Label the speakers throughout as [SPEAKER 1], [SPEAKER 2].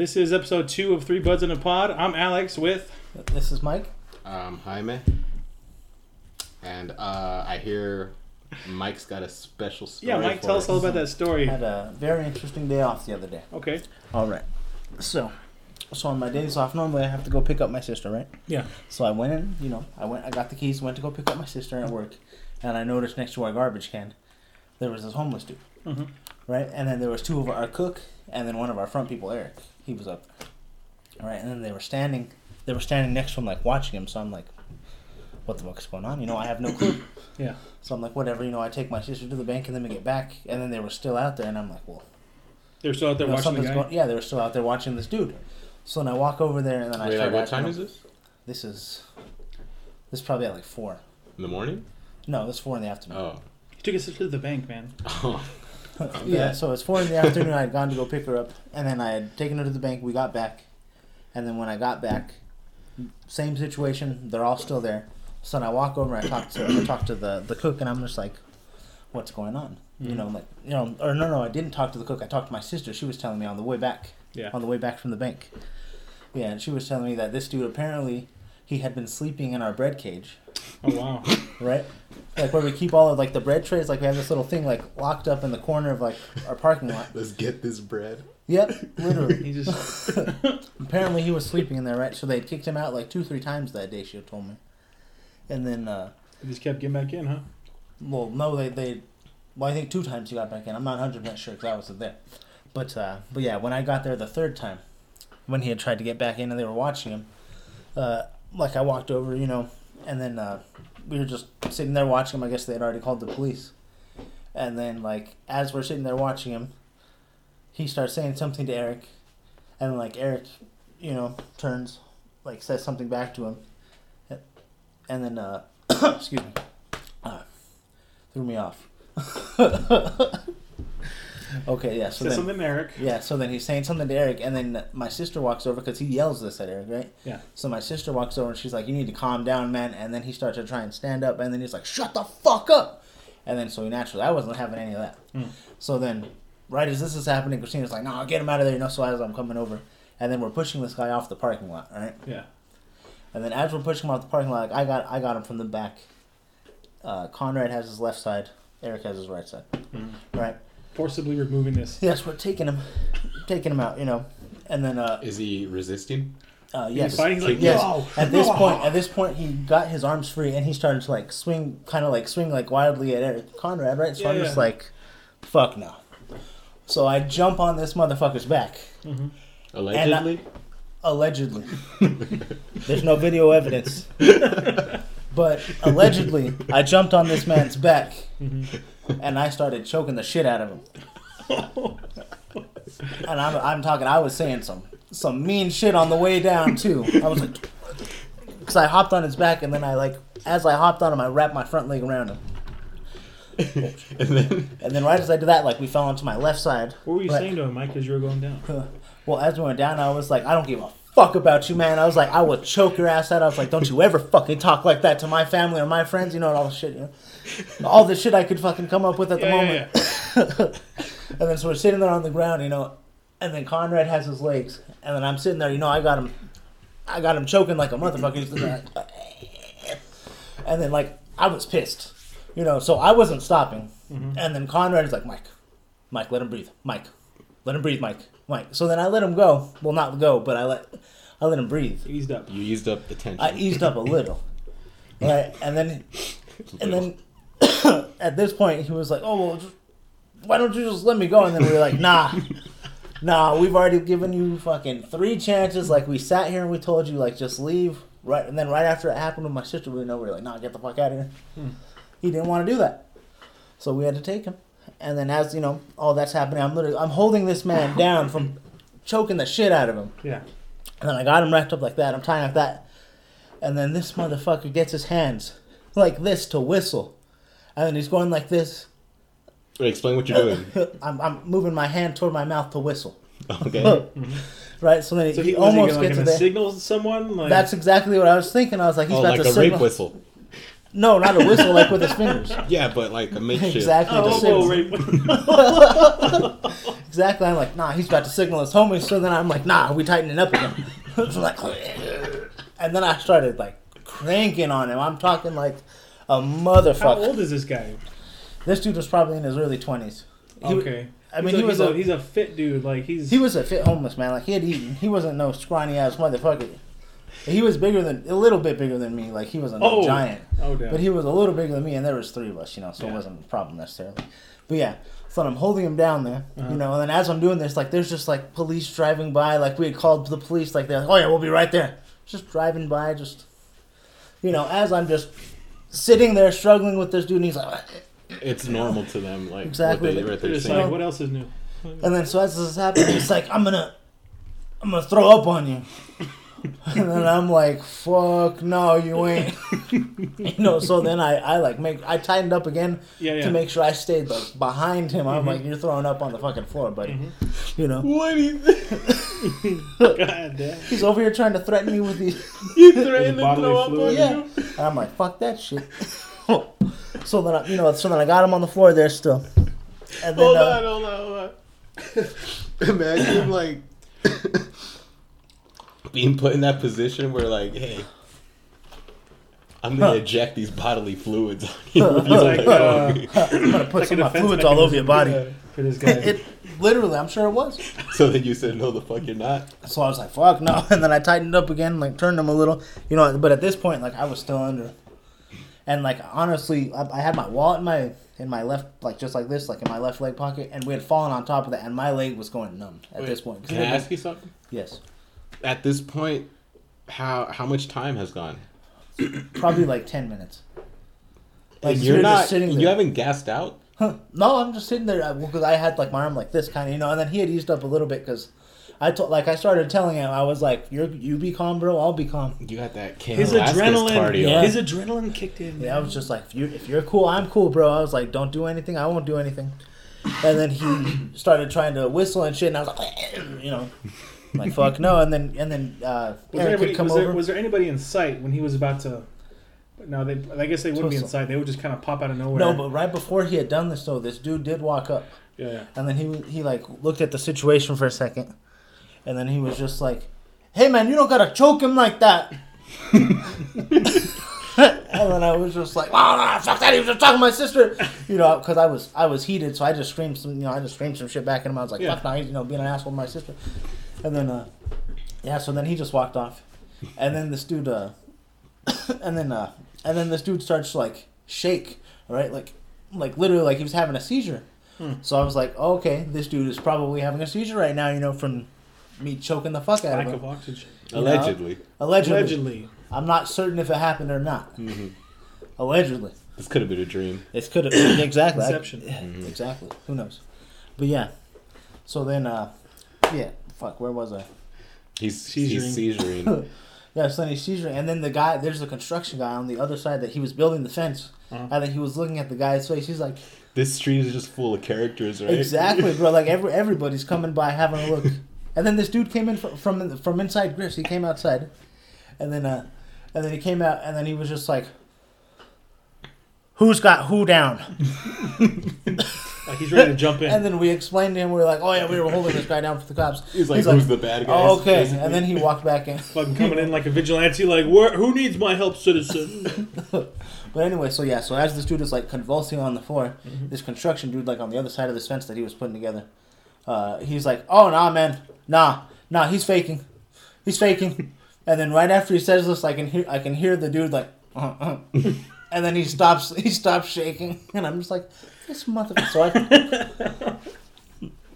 [SPEAKER 1] This is episode two of Three Buds in a Pod. I'm Alex with.
[SPEAKER 2] This is Mike.
[SPEAKER 3] Um, Jaime. And uh, I hear Mike's got a special story.
[SPEAKER 1] Yeah, Mike,
[SPEAKER 3] for
[SPEAKER 1] tell us all about that story.
[SPEAKER 2] I had a very interesting day off the other day.
[SPEAKER 1] Okay.
[SPEAKER 2] All right. So, so on my days off, normally I have to go pick up my sister, right?
[SPEAKER 1] Yeah.
[SPEAKER 2] So I went in, you know, I went, I got the keys, went to go pick up my sister at work, and I noticed next to our garbage can, there was this homeless dude,
[SPEAKER 1] Mhm.
[SPEAKER 2] right? And then there was two of our cook, and then one of our front people, Eric. He was up there, all right? And then they were standing, they were standing next to him, like watching him. So I'm like, what the fuck is going on? You know, I have no clue.
[SPEAKER 1] Yeah.
[SPEAKER 2] So I'm like, whatever. You know, I take my sister to the bank, and then we get back, and then they were still out there, and I'm like, well.
[SPEAKER 1] They're still out there
[SPEAKER 2] You know,
[SPEAKER 1] watching the guy.
[SPEAKER 2] going- yeah, they were still out there watching this dude. So then I walk over there and then I
[SPEAKER 3] Wait,
[SPEAKER 2] start
[SPEAKER 3] like, what
[SPEAKER 2] asking
[SPEAKER 3] time
[SPEAKER 2] him-
[SPEAKER 3] is this?
[SPEAKER 2] This is this is probably at like four.
[SPEAKER 3] In the morning?
[SPEAKER 2] No, it's four in the afternoon.
[SPEAKER 3] Oh.
[SPEAKER 1] He took his sister to the bank, man.
[SPEAKER 3] Oh.
[SPEAKER 2] yeah, so it's four in the afternoon. I had gone to go pick her up, and then I had taken her to the bank. We got back, and then when I got back, same situation. They're all still there. So then I walk over. and I talk to I talk to the the cook, and I'm just like, "What's going on?" You know, mm. like you know, or no, no, I didn't talk to the cook. I talked to my sister. She was telling me on the way back.
[SPEAKER 1] Yeah.
[SPEAKER 2] on the way back from the bank. Yeah, and she was telling me that this dude apparently he had been sleeping in our bread cage,
[SPEAKER 1] Oh wow.
[SPEAKER 2] right? Like where we keep all of like the bread trays. Like we have this little thing like locked up in the corner of like our parking lot.
[SPEAKER 3] Let's get this bread.
[SPEAKER 2] Yep, literally.
[SPEAKER 1] he just.
[SPEAKER 2] apparently he was sleeping in there, right? So they kicked him out like two, three times that day. She had told me. And then, uh,
[SPEAKER 1] he just kept getting back in, huh?
[SPEAKER 2] well, no, they they, well, I think two times he got back in. I'm not hundred percent sure because I wasn't there. But uh, but yeah, when I got there the third time, when he had tried to get back in and they were watching him, uh, like I walked over, you know, and then uh, we were just sitting there watching him. I guess they had already called the police. And then like as we're sitting there watching him, he starts saying something to Eric, and like Eric, you know, turns, like says something back to him, and then uh, excuse me, uh, threw me off. okay, yeah. So then,
[SPEAKER 1] something to Eric.
[SPEAKER 2] yeah, so then he's saying something to Eric, and then my sister walks over because he yells this at Eric, right?
[SPEAKER 1] Yeah.
[SPEAKER 2] So my sister walks over and she's like, "You need to calm down, man." And then he starts to try and stand up, and then he's like, "Shut the fuck up!" And then so he naturally, I wasn't having any of that.
[SPEAKER 1] Hmm.
[SPEAKER 2] So then, right as this is happening, Christina's like, "No, get him out of there!" You know. So as I'm coming over, and then we're pushing this guy off the parking lot, right?
[SPEAKER 1] Yeah.
[SPEAKER 2] And then as we're pushing him off the parking lot, like, I got I got him from the back. Uh, Conrad has his left side. Eric has his right side.
[SPEAKER 1] Mhm.
[SPEAKER 2] Right.
[SPEAKER 1] Forcibly removing this.
[SPEAKER 2] Yes, we're taking him, taking him out. You know, and then uh,
[SPEAKER 3] Is he resisting?
[SPEAKER 2] uh yes,
[SPEAKER 1] fighting. He's like,
[SPEAKER 2] yes.
[SPEAKER 1] no.
[SPEAKER 2] At this
[SPEAKER 1] no."
[SPEAKER 2] point, at this point, he got his arms free and he started to like swing, kind of like swing like wildly at Eric Conrad, right? So
[SPEAKER 1] Yeah,
[SPEAKER 2] I'm just like, fuck no. So I jump on this motherfucker's back,
[SPEAKER 1] Mhm.
[SPEAKER 3] Allegedly?
[SPEAKER 2] allegedly. There's no video evidence, but allegedly, I jumped on this man's back
[SPEAKER 1] Mhm.
[SPEAKER 2] And I started choking the shit out of him. and I'm, I'm talking, I was saying some some mean shit on the way down too. I was like, because I hopped on his back and then I like, as I hopped on him, I wrapped my front leg around him.
[SPEAKER 3] and then
[SPEAKER 2] And then right as I did that, like we fell onto my left side.
[SPEAKER 1] What were you
[SPEAKER 2] Right.
[SPEAKER 1] saying to him, Mike, as you were going down?
[SPEAKER 2] Well, as we went down, I was like, I don't give a fuck about you, man. I was like, I would choke your ass out. I was like, don't you ever fucking talk like that to my family or my friends, you know, and all the shit, you know, all the shit I could fucking come up with at the
[SPEAKER 1] Yeah,
[SPEAKER 2] moment.
[SPEAKER 1] yeah,
[SPEAKER 2] And then so we're sitting there on the ground, you know, and then Conrad has his legs, and then I'm sitting there, you know, I got him, I got him choking like a motherfucker. He's sitting there like, and then like I was pissed, you know, so I wasn't stopping.
[SPEAKER 1] Mhm.
[SPEAKER 2] And then Conrad is like, Mike, Mike, let him breathe, Mike, let him breathe, Mike, Mike. So then I let him go. Well, not go, but I let, I let him breathe.
[SPEAKER 1] yeah. Eased up.
[SPEAKER 3] you eased up the tension.
[SPEAKER 2] I eased up a little, right? And then and then at this point, he was like, "Oh well, just, why don't you just let me go?" And then we were like, "Nah, nah, we've already given you fucking three chances. Like we sat here and we told you like just leave." Right, and then right after it happened with my sister, we know we were like, "Nah, get the fuck out of here."
[SPEAKER 1] Hmm.
[SPEAKER 2] He didn't want to do that, so we had to take him. And then as you know, all that's happening, I'm literally I'm holding this man down from choking the shit out of him.
[SPEAKER 1] Yeah.
[SPEAKER 2] And then I got him wrapped up like that. I'm tying like that. And then this motherfucker gets his hands like this to whistle. And then he's going like this.
[SPEAKER 3] Wait, explain what you're doing.
[SPEAKER 2] I'm, I'm moving my hand toward my mouth to whistle.
[SPEAKER 3] Okay.
[SPEAKER 2] right? So then
[SPEAKER 1] So
[SPEAKER 2] he,
[SPEAKER 1] he, was he
[SPEAKER 2] almost
[SPEAKER 1] gonna, like,
[SPEAKER 2] gets to
[SPEAKER 1] gonna signal someone? Like,
[SPEAKER 2] That's exactly what I was thinking. I was like, he's
[SPEAKER 3] oh,
[SPEAKER 2] about
[SPEAKER 3] like
[SPEAKER 2] to
[SPEAKER 3] a
[SPEAKER 2] signal.
[SPEAKER 3] rape whistle.
[SPEAKER 2] No, not a whistle, like with his fingers.
[SPEAKER 3] Yeah, but like a makeshift.
[SPEAKER 2] Exactly.
[SPEAKER 1] Oh,
[SPEAKER 2] to
[SPEAKER 1] whoa,
[SPEAKER 2] signal. Exactly. I'm like, nah, he's about to signal his homie. So then I'm like, nah, we tightening up again. so like, and then I started like cranking on him. I'm talking like a motherfucker.
[SPEAKER 1] How old is this guy?
[SPEAKER 2] This dude was probably in his early 20s.
[SPEAKER 1] Okay.
[SPEAKER 2] I mean,
[SPEAKER 1] He's
[SPEAKER 2] he was
[SPEAKER 1] he's
[SPEAKER 2] a,
[SPEAKER 1] a, he's a fit dude. Like he's
[SPEAKER 2] he was a fit homeless man. Like he had eaten. He wasn't no scrawny ass motherfucker. He was bigger than a little bit bigger than me. Like he wasn't
[SPEAKER 1] Oh.
[SPEAKER 2] a giant.
[SPEAKER 1] oh damn.
[SPEAKER 2] But he was a little bigger than me, and there was three of us, you know, so
[SPEAKER 1] Yeah.
[SPEAKER 2] it wasn't a problem necessarily. But yeah, so I'm holding him down there,
[SPEAKER 1] Uh-huh.
[SPEAKER 2] you know, and then as I'm doing this, like there's just like police driving by, like we had called the police, like they're like, oh yeah, we'll be right there, just driving by, just, you know, as I'm just sitting there struggling with this dude, and he's like,
[SPEAKER 3] It's normal to them, like
[SPEAKER 2] Exactly.
[SPEAKER 3] what they, what
[SPEAKER 1] They're
[SPEAKER 3] they're
[SPEAKER 1] just
[SPEAKER 3] saying.
[SPEAKER 1] like, what else is new?
[SPEAKER 2] and then so as this is happening, it's like I'm gonna, I'm gonna throw up on you. And then I'm like, fuck, no, you ain't. you know, so then I, I like make, I tightened up again
[SPEAKER 1] Yeah, yeah.
[SPEAKER 2] to make sure I stayed like behind him. I'm
[SPEAKER 1] Mhm.
[SPEAKER 2] like, you're throwing up on the fucking floor, buddy.
[SPEAKER 1] Mhm.
[SPEAKER 2] You know,
[SPEAKER 3] What do you think?
[SPEAKER 1] God damn.
[SPEAKER 2] he's over here trying to threaten me with these,
[SPEAKER 3] You threatened to
[SPEAKER 1] bodily
[SPEAKER 3] throw up on
[SPEAKER 2] yeah.
[SPEAKER 3] you?
[SPEAKER 2] And I'm like, fuck that shit. so then, I, you know, so then I got him on the floor there still. And then,
[SPEAKER 3] Hold
[SPEAKER 2] uh,
[SPEAKER 3] on, hold on, hold on. Imagine like being put in that position where like, hey, I'm gonna eject these bodily fluids on you. if you
[SPEAKER 1] He's like, uh.
[SPEAKER 2] I'm gonna put
[SPEAKER 1] Like
[SPEAKER 2] some
[SPEAKER 1] a
[SPEAKER 2] of my
[SPEAKER 1] defense
[SPEAKER 2] fluids all over your body.
[SPEAKER 1] mechanism For this guy.
[SPEAKER 2] it literally, I'm sure it was.
[SPEAKER 3] So then you said, no, the fuck you're not.
[SPEAKER 2] So I was like, fuck no. And then I tightened up again, like turned them a little, you know. But at this point, like I was still under. And like honestly, I, I had my wallet in my in my left, like just like this, like in my left leg pocket, and we had fallen on top of that, and my leg was going numb at
[SPEAKER 3] Wait,
[SPEAKER 2] this point. 'Cause
[SPEAKER 3] Can
[SPEAKER 2] it
[SPEAKER 3] I ask you something?
[SPEAKER 2] Yes,
[SPEAKER 3] At this point, how how much time has gone?
[SPEAKER 2] probably like ten minutes. Like
[SPEAKER 3] And you're
[SPEAKER 2] just
[SPEAKER 3] not.
[SPEAKER 2] sitting
[SPEAKER 3] You haven't gassed out.
[SPEAKER 2] Huh. No, I'm just sitting there uh, because I had like my arm like this kind of, you know, and then he had eased up a little bit because I told, like, I started telling him, I was like, "You're you be calm, bro. I'll be calm."
[SPEAKER 3] You got that Cain
[SPEAKER 1] his
[SPEAKER 3] Velasquez
[SPEAKER 1] adrenaline,
[SPEAKER 3] cardio.
[SPEAKER 2] Yeah.
[SPEAKER 1] his adrenaline kicked in.
[SPEAKER 2] Yeah, I was just like, if you if you're cool, I'm cool, bro. I was like, don't do anything. I won't do anything. And then he started trying to whistle and shit, and I was like, you know, like fuck no. And then and then uh,
[SPEAKER 1] Was there,
[SPEAKER 2] Eric
[SPEAKER 1] anybody,
[SPEAKER 2] come
[SPEAKER 1] was, there,
[SPEAKER 2] over.
[SPEAKER 1] was there anybody in sight when he was about to? No, they. I guess they wouldn't be in
[SPEAKER 2] Tussle.
[SPEAKER 1] sight. They would just kind of pop out of nowhere.
[SPEAKER 2] no, but right before he had done this, though, this dude did walk up,
[SPEAKER 1] yeah, yeah.
[SPEAKER 2] and then he he like looked at the situation for a second, and then he was just like, "Hey man, you don't gotta choke him like that." and then I was just like, "Oh no, fuck that! He was just talking to my sister," you know, because I was I was heated, so I just screamed some, you know, I just screamed some shit back at him. I was like,
[SPEAKER 1] Yeah.
[SPEAKER 2] "Fuck no, he's you know being an asshole to my sister," and then uh, yeah, so then he just walked off, and then this dude uh, and then uh, and then this dude starts to like shake, right, like like literally like he was having a seizure.
[SPEAKER 1] Hmm.
[SPEAKER 2] So I was like, oh, okay, this dude is probably having a seizure right now, you know, from me choking the fuck out
[SPEAKER 1] Lack
[SPEAKER 2] of
[SPEAKER 1] of oxygen.
[SPEAKER 3] Allegedly.
[SPEAKER 2] Allegedly.
[SPEAKER 1] Allegedly.
[SPEAKER 2] I'm not certain if it happened or not.
[SPEAKER 3] hmm
[SPEAKER 2] Allegedly.
[SPEAKER 3] This could have been a dream.
[SPEAKER 2] It could have exactly. I-
[SPEAKER 1] Inception.
[SPEAKER 2] yeah,
[SPEAKER 3] Mhm.
[SPEAKER 2] Exactly. Who knows? But yeah. So then uh yeah, fuck, where was I?
[SPEAKER 3] He's
[SPEAKER 1] Seizuring.
[SPEAKER 3] he's seizuring.
[SPEAKER 2] Yeah, so then he's seizuring and then the guy there's a construction guy on the other side that he was building the fence.
[SPEAKER 1] Uh-huh.
[SPEAKER 2] And then he was looking at the guy's face. He's like,
[SPEAKER 3] this street is just full of characters, right?
[SPEAKER 2] Exactly, bro. Like every everybody's coming by having a look, and then this dude came in from from, from inside Griff's. He came outside, and then uh, and then he came out, and then he was just like, "Who's got who down?"
[SPEAKER 1] Like he's ready to jump in.
[SPEAKER 2] And then we explained to him, we were like, "Oh yeah, we were holding this guy down for the cops."
[SPEAKER 3] He's like, who's the bad guy?
[SPEAKER 2] "Oh okay," and then he walked back in.
[SPEAKER 1] Fucking coming in like a vigilante, like, Where, who needs my help, citizen?
[SPEAKER 2] But anyway, so yeah, so as this dude is like convulsing on the floor,
[SPEAKER 1] Mhm.
[SPEAKER 2] this construction dude, like on the other side of this fence that he was putting together, uh, he's like, "Oh nah, man, nah, nah, he's faking, he's faking." and then right after he says this, I can hear, I can hear the dude like, uh, uh. and then he stops, he stops shaking, and I'm just like, "This motherfucker." So, I,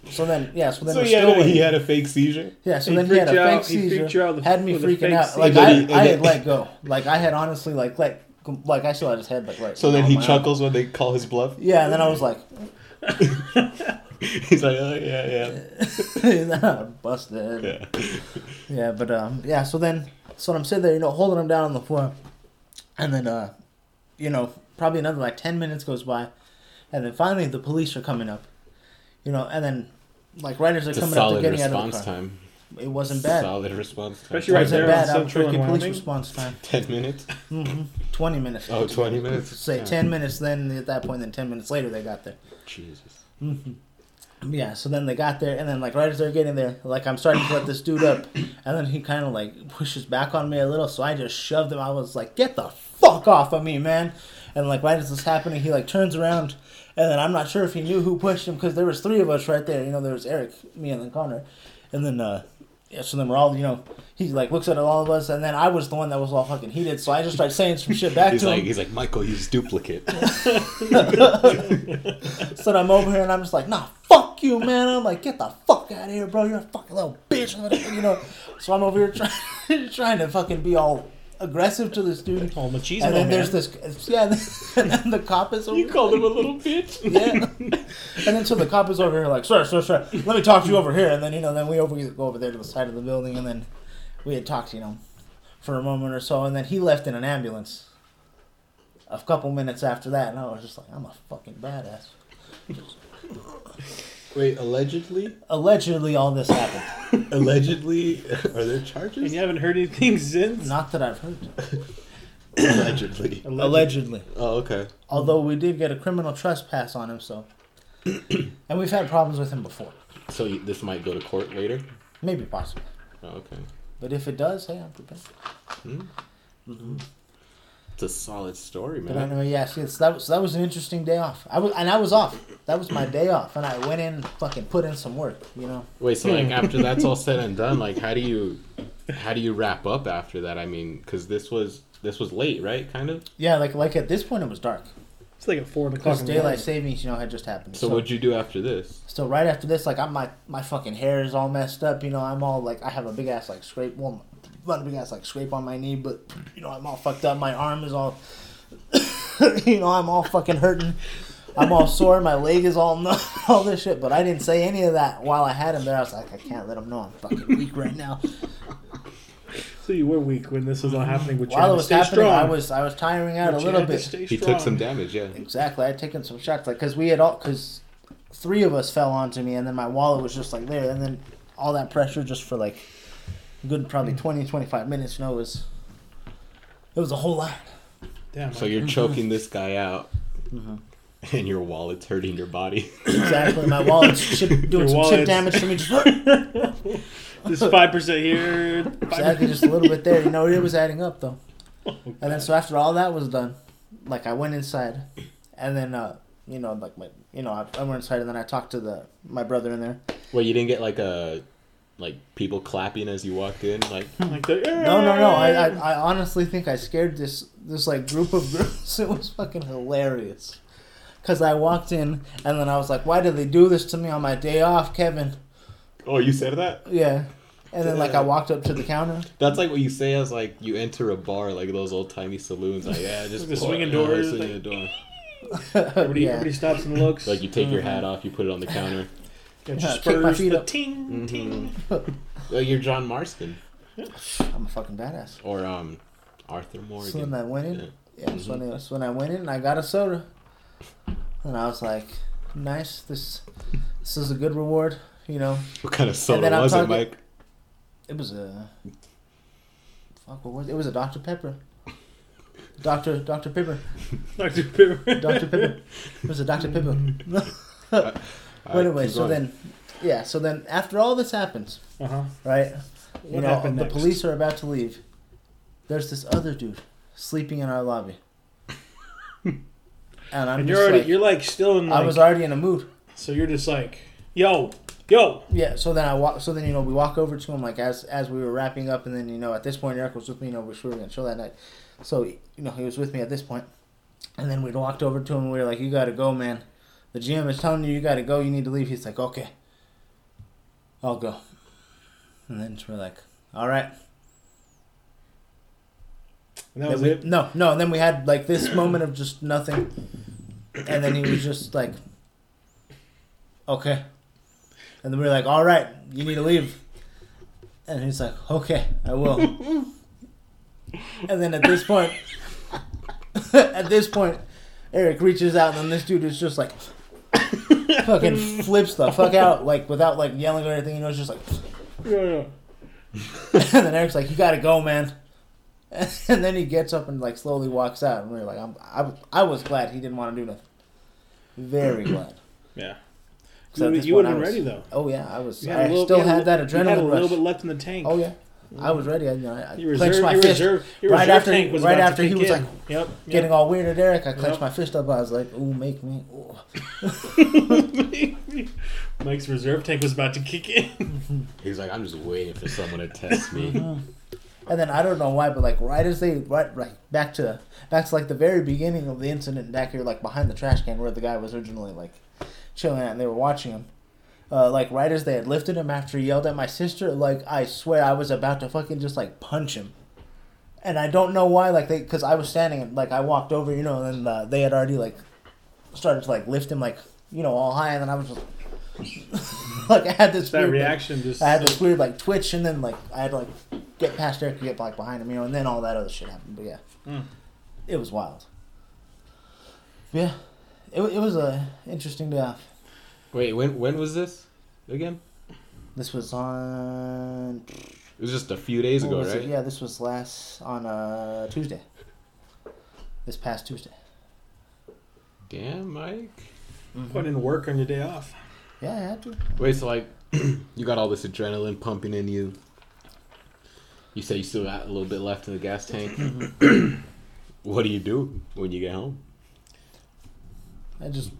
[SPEAKER 2] so then, yeah, so then
[SPEAKER 3] So
[SPEAKER 2] we're
[SPEAKER 3] he had,
[SPEAKER 2] still
[SPEAKER 3] a, he had a fake seizure.
[SPEAKER 2] Yeah, so
[SPEAKER 1] He
[SPEAKER 2] then he had a fake
[SPEAKER 1] out-
[SPEAKER 2] seizure.
[SPEAKER 1] you out with-
[SPEAKER 2] had me freaking out. Like. I,
[SPEAKER 3] he-
[SPEAKER 2] I had let go. Like I had honestly like let like I still had his head but like right.
[SPEAKER 3] So then he
[SPEAKER 2] my arm.
[SPEAKER 3] chuckles when they call his bluff.
[SPEAKER 2] Yeah, and then I was like,
[SPEAKER 3] He's like, oh yeah, yeah,
[SPEAKER 2] busted. Yeah.
[SPEAKER 3] yeah.
[SPEAKER 2] but um, yeah. So then, so I'm sitting there, you know, holding him down on the floor, and then uh, you know, probably another like ten minutes goes by, and then finally the police are coming up, you know, and then like right as they're
[SPEAKER 3] It's
[SPEAKER 2] coming up, they're
[SPEAKER 3] solid
[SPEAKER 2] getting out of the
[SPEAKER 3] response
[SPEAKER 2] car.
[SPEAKER 3] time.
[SPEAKER 2] It wasn't bad.
[SPEAKER 3] Solid response time.
[SPEAKER 1] Especially
[SPEAKER 2] It
[SPEAKER 1] right
[SPEAKER 2] wasn't
[SPEAKER 1] there
[SPEAKER 2] bad.
[SPEAKER 1] on Central
[SPEAKER 2] Albuquerque
[SPEAKER 1] and
[SPEAKER 2] police response time.
[SPEAKER 3] 10 minutes?
[SPEAKER 2] hmm 20 minutes.
[SPEAKER 3] Oh, 20 minutes?
[SPEAKER 2] Say
[SPEAKER 3] Yeah.
[SPEAKER 2] 10 minutes, then at that point, then 10 minutes later, they got there.
[SPEAKER 3] Jesus.
[SPEAKER 2] hmm Yeah, so then they got there, and then, like, right as they're getting there, like, I'm starting to let this dude up, and then he kind of, like, pushes back on me a little, so I just shoved him. I was like, get the fuck off of me, man. And, like, right as this happening, he, like, turns around, and then I'm not sure if he knew who pushed him, because there was three of us right there. You know, there was Eric, me, and then Connor. And then, uh, yeah, so then we're all, you know, he, like, looks at all of us, and then I was the one that was all fucking heated, so I just started saying some shit back
[SPEAKER 3] He's
[SPEAKER 2] to
[SPEAKER 3] like,
[SPEAKER 2] him.
[SPEAKER 3] he's like, Michael, use duplicate.
[SPEAKER 2] So then I'm over here and I'm just like, nah, fuck you, man. I'm like, get the fuck out of here, bro. You're a fucking little bitch. You know. So I'm over here trying, trying to fucking be all aggressive to this dude.
[SPEAKER 1] Oh, machismo,
[SPEAKER 2] And then there's this, yeah, and then the cop is over.
[SPEAKER 1] You called him a little bitch.
[SPEAKER 2] Yeah. And then so the cop is over here like, sir, sir, sir, let me talk to you over here. And then, you know, then we over we go over there to the side of the building and then we had talked, you know, for a moment or so. And then he left in an ambulance a couple minutes after that. And I was just like, I'm a fucking badass.
[SPEAKER 3] Wait, allegedly?
[SPEAKER 2] Allegedly, all this happened.
[SPEAKER 3] Allegedly? Are there charges?
[SPEAKER 1] And you haven't heard anything since?
[SPEAKER 2] Not that I've heard.
[SPEAKER 3] Allegedly.
[SPEAKER 2] Allegedly.
[SPEAKER 3] Oh, okay.
[SPEAKER 2] Although we did get a criminal trespass on him, so. and we've had problems with him before.
[SPEAKER 3] So you, this might go to court later?
[SPEAKER 2] Maybe possible.
[SPEAKER 3] Oh, okay.
[SPEAKER 2] But if it does, hey, I'm prepared.
[SPEAKER 3] Hmm? Mm-hmm. Hmm. It's a solid story, man.
[SPEAKER 2] But
[SPEAKER 3] man.
[SPEAKER 2] anyway, yeah, see, so that was that was an interesting day off. I was and I was off. That was my day off, and I went in, fucking put in some work. You know.
[SPEAKER 3] Wait, so like after that's all said and done, like how do you, how do you wrap up after that? I mean, because this was this was late, right? Kind of.
[SPEAKER 2] Yeah, like like at this point it was dark
[SPEAKER 1] It's like at 4 o'clock
[SPEAKER 2] because
[SPEAKER 1] in the
[SPEAKER 2] daylight savings, you know, had just happened.
[SPEAKER 3] So, what'd you do after this?
[SPEAKER 2] So right after this, like I'm my my fucking hair is all messed up. You know, I'm all like I have a big ass like scrape, well, not a big ass like scrape on my knee, but you know I'm all fucked up. My arm is all, you know, I'm all fucking hurting. I'm all sore. My leg is all numb. All this shit, but I didn't say any of that while I had him there. I was like, I can't let him know I'm fucking weak right now.
[SPEAKER 1] So you were weak when this was all happening, but you
[SPEAKER 2] While it was happening,
[SPEAKER 1] strong.
[SPEAKER 2] I was I was tiring out
[SPEAKER 1] But
[SPEAKER 2] a little
[SPEAKER 1] had to
[SPEAKER 2] bit.
[SPEAKER 3] He took some damage, yeah.
[SPEAKER 2] Exactly. I had taken some shots, like, because we had all, because three of us fell onto me, and then my wallet was just like there, and then all that pressure just for like a good probably 20, 25 minutes, you know, it was, it was a whole lot.
[SPEAKER 1] Damn.
[SPEAKER 3] So you're choking this guy out,
[SPEAKER 2] Mhm.
[SPEAKER 3] and your wallet's hurting your body.
[SPEAKER 2] Exactly. My wallet's chip, doing
[SPEAKER 1] Your
[SPEAKER 2] some
[SPEAKER 1] wallet's-
[SPEAKER 2] chip damage to me, just,
[SPEAKER 1] This 5% here. 5%.
[SPEAKER 2] exactly, just a little bit there. You know, it was adding up, though. And then, so after all that was done, like, I went inside, and then, uh, you know, like, my, you know, I, I went inside, and then I talked to the my brother in there.
[SPEAKER 3] Well, you didn't get like a, like people clapping as you walked in, like
[SPEAKER 1] Like the,
[SPEAKER 2] No, no, no. I, I, I honestly think I scared this this like group of girls. It was fucking hilarious. Cause I walked in and then I was like, "Why did they do this to me on my day off, Kevin?"
[SPEAKER 3] oh, you said that.
[SPEAKER 2] Yeah. And then like I walked up to the counter.
[SPEAKER 3] That's like what you say as like you enter a bar, like those old timey saloons. Like yeah, just
[SPEAKER 1] The
[SPEAKER 3] pour-
[SPEAKER 1] swinging
[SPEAKER 3] yeah,
[SPEAKER 1] doors,
[SPEAKER 3] swinging
[SPEAKER 1] like-
[SPEAKER 3] door.
[SPEAKER 1] Everybody,
[SPEAKER 2] yeah.
[SPEAKER 1] everybody stops and looks.
[SPEAKER 3] Like you take your
[SPEAKER 2] Mhm.
[SPEAKER 3] hat off, you put it on the counter.
[SPEAKER 1] Got
[SPEAKER 2] Yeah,
[SPEAKER 1] your
[SPEAKER 2] kick my
[SPEAKER 1] spurs,
[SPEAKER 2] feet
[SPEAKER 1] the
[SPEAKER 2] up.
[SPEAKER 1] ting, mm-hmm. ting.
[SPEAKER 3] Oh, you're John Marston
[SPEAKER 2] I'm a fucking badass.
[SPEAKER 3] or um Arthur Morgan.
[SPEAKER 2] So then I went in.
[SPEAKER 3] Yeah.
[SPEAKER 2] Yeah. So, then, mm-hmm. so when I went in, and I got a soda, and I was like, "Nice. This this is a good reward." You know.
[SPEAKER 3] What kind of soda
[SPEAKER 2] then I'm
[SPEAKER 3] was it,
[SPEAKER 2] talking-
[SPEAKER 3] Mike?
[SPEAKER 2] It was a fuck. What was it? It was a Dr Pepper. Doctor Dr Pepper.
[SPEAKER 1] Dr. Pepper.
[SPEAKER 2] Dr. Pepper. It was a Dr. Pepper. But anyway, so
[SPEAKER 3] going.
[SPEAKER 2] then, yeah, so then after all this happens,
[SPEAKER 1] Uh-huh.
[SPEAKER 2] right? You
[SPEAKER 1] What
[SPEAKER 2] know,
[SPEAKER 1] happened
[SPEAKER 2] the
[SPEAKER 1] next?
[SPEAKER 2] police are about to leave. There's this other dude sleeping in our lobby. and I'm
[SPEAKER 1] And you're already,
[SPEAKER 2] like,
[SPEAKER 1] you're like still in like,
[SPEAKER 2] I was already in a mood.
[SPEAKER 1] so you're just like, yo, yo.
[SPEAKER 2] Yeah, so then I walk. So then you know we walk over to him like as as we were wrapping up, and then you know at this point Eric was with me. You know we were gonna chill that night, so you know he was with me at this point, and then we walked over to him. and We were like, "You gotta go, man. The GM is telling you you gotta go. You need to leave." He's like, "Okay, I'll go." And then we're like, "All right."
[SPEAKER 1] And that
[SPEAKER 2] Then
[SPEAKER 1] was
[SPEAKER 2] we-
[SPEAKER 1] it.
[SPEAKER 2] No, no. And then we had like this moment of just nothing, and then he was just like, "Okay," and then we were like, "All right, you need to leave," and he's like, "Okay, I will." and then at this point, at this point, Eric reaches out, and then this dude is just like, fucking flips the fuck out, like without like yelling or anything. You know, it's just like,
[SPEAKER 1] Yeah, yeah.
[SPEAKER 2] and then Eric's like, "You gotta go, man." And then he gets up and like slowly walks out, and we are like, I'm, I, was- I was glad he didn't want to do nothing. Very glad.
[SPEAKER 1] Yeah. You, you
[SPEAKER 2] point,
[SPEAKER 1] would have been ready though.
[SPEAKER 2] Oh yeah, I was.
[SPEAKER 1] Had little-
[SPEAKER 2] still
[SPEAKER 1] you
[SPEAKER 2] had that
[SPEAKER 1] adrenaline. You had a
[SPEAKER 2] adrenaline
[SPEAKER 1] little
[SPEAKER 2] rush.
[SPEAKER 1] bit left in the tank.
[SPEAKER 2] Oh yeah, I was ready. I, you know, I
[SPEAKER 1] Your
[SPEAKER 2] clenched
[SPEAKER 1] reserve,
[SPEAKER 2] my fist.
[SPEAKER 1] reserve, your
[SPEAKER 2] right after he-
[SPEAKER 1] tank was
[SPEAKER 2] right after he was
[SPEAKER 1] in.
[SPEAKER 2] like,
[SPEAKER 1] yep,
[SPEAKER 2] Getting all weird at Eric, I clenched
[SPEAKER 1] Yep.
[SPEAKER 2] my fist up. I was like, "Ooh, make me." Ooh.
[SPEAKER 1] Mike's reserve tank was about to kick in.
[SPEAKER 3] He's like, I'm just waiting for someone to test me. Mm-hmm.
[SPEAKER 2] And then I don't know why, but like right as they right right back to back to like the very beginning of the incident back here, like behind the trash can where the guy was originally like chilling at, and they were watching him. Uh, like right as they had lifted him after he yelled at my sister, like I swear I was about to fucking just like punch him. And I don't know why, like they, because I was standing and like I walked over, you know, and uh, they had already like started to like lift him, like you know, all high, and then I was just like I had this
[SPEAKER 1] that
[SPEAKER 2] weird, like,
[SPEAKER 1] reaction just.
[SPEAKER 2] I had this weird like twitch, and then like I had to like get past Eric, to get like behind him, you know, and then all that other shit happened. But yeah,
[SPEAKER 1] Mm.
[SPEAKER 2] it was wild. Yeah, it, it was a interesting day off.
[SPEAKER 3] Wait, when when was this again?
[SPEAKER 2] This was on
[SPEAKER 3] It was just a few days ago,
[SPEAKER 2] was it?
[SPEAKER 3] right?
[SPEAKER 2] Yeah, this was last on uh, Tuesday. This past Tuesday.
[SPEAKER 3] Damn, Mike.
[SPEAKER 1] Put in work on your day off.
[SPEAKER 2] Yeah, I had to.
[SPEAKER 3] Wait, so like, you got all this adrenaline pumping in you. You say you still got a little bit left in the gas tank. what do you do when you get home?
[SPEAKER 2] I just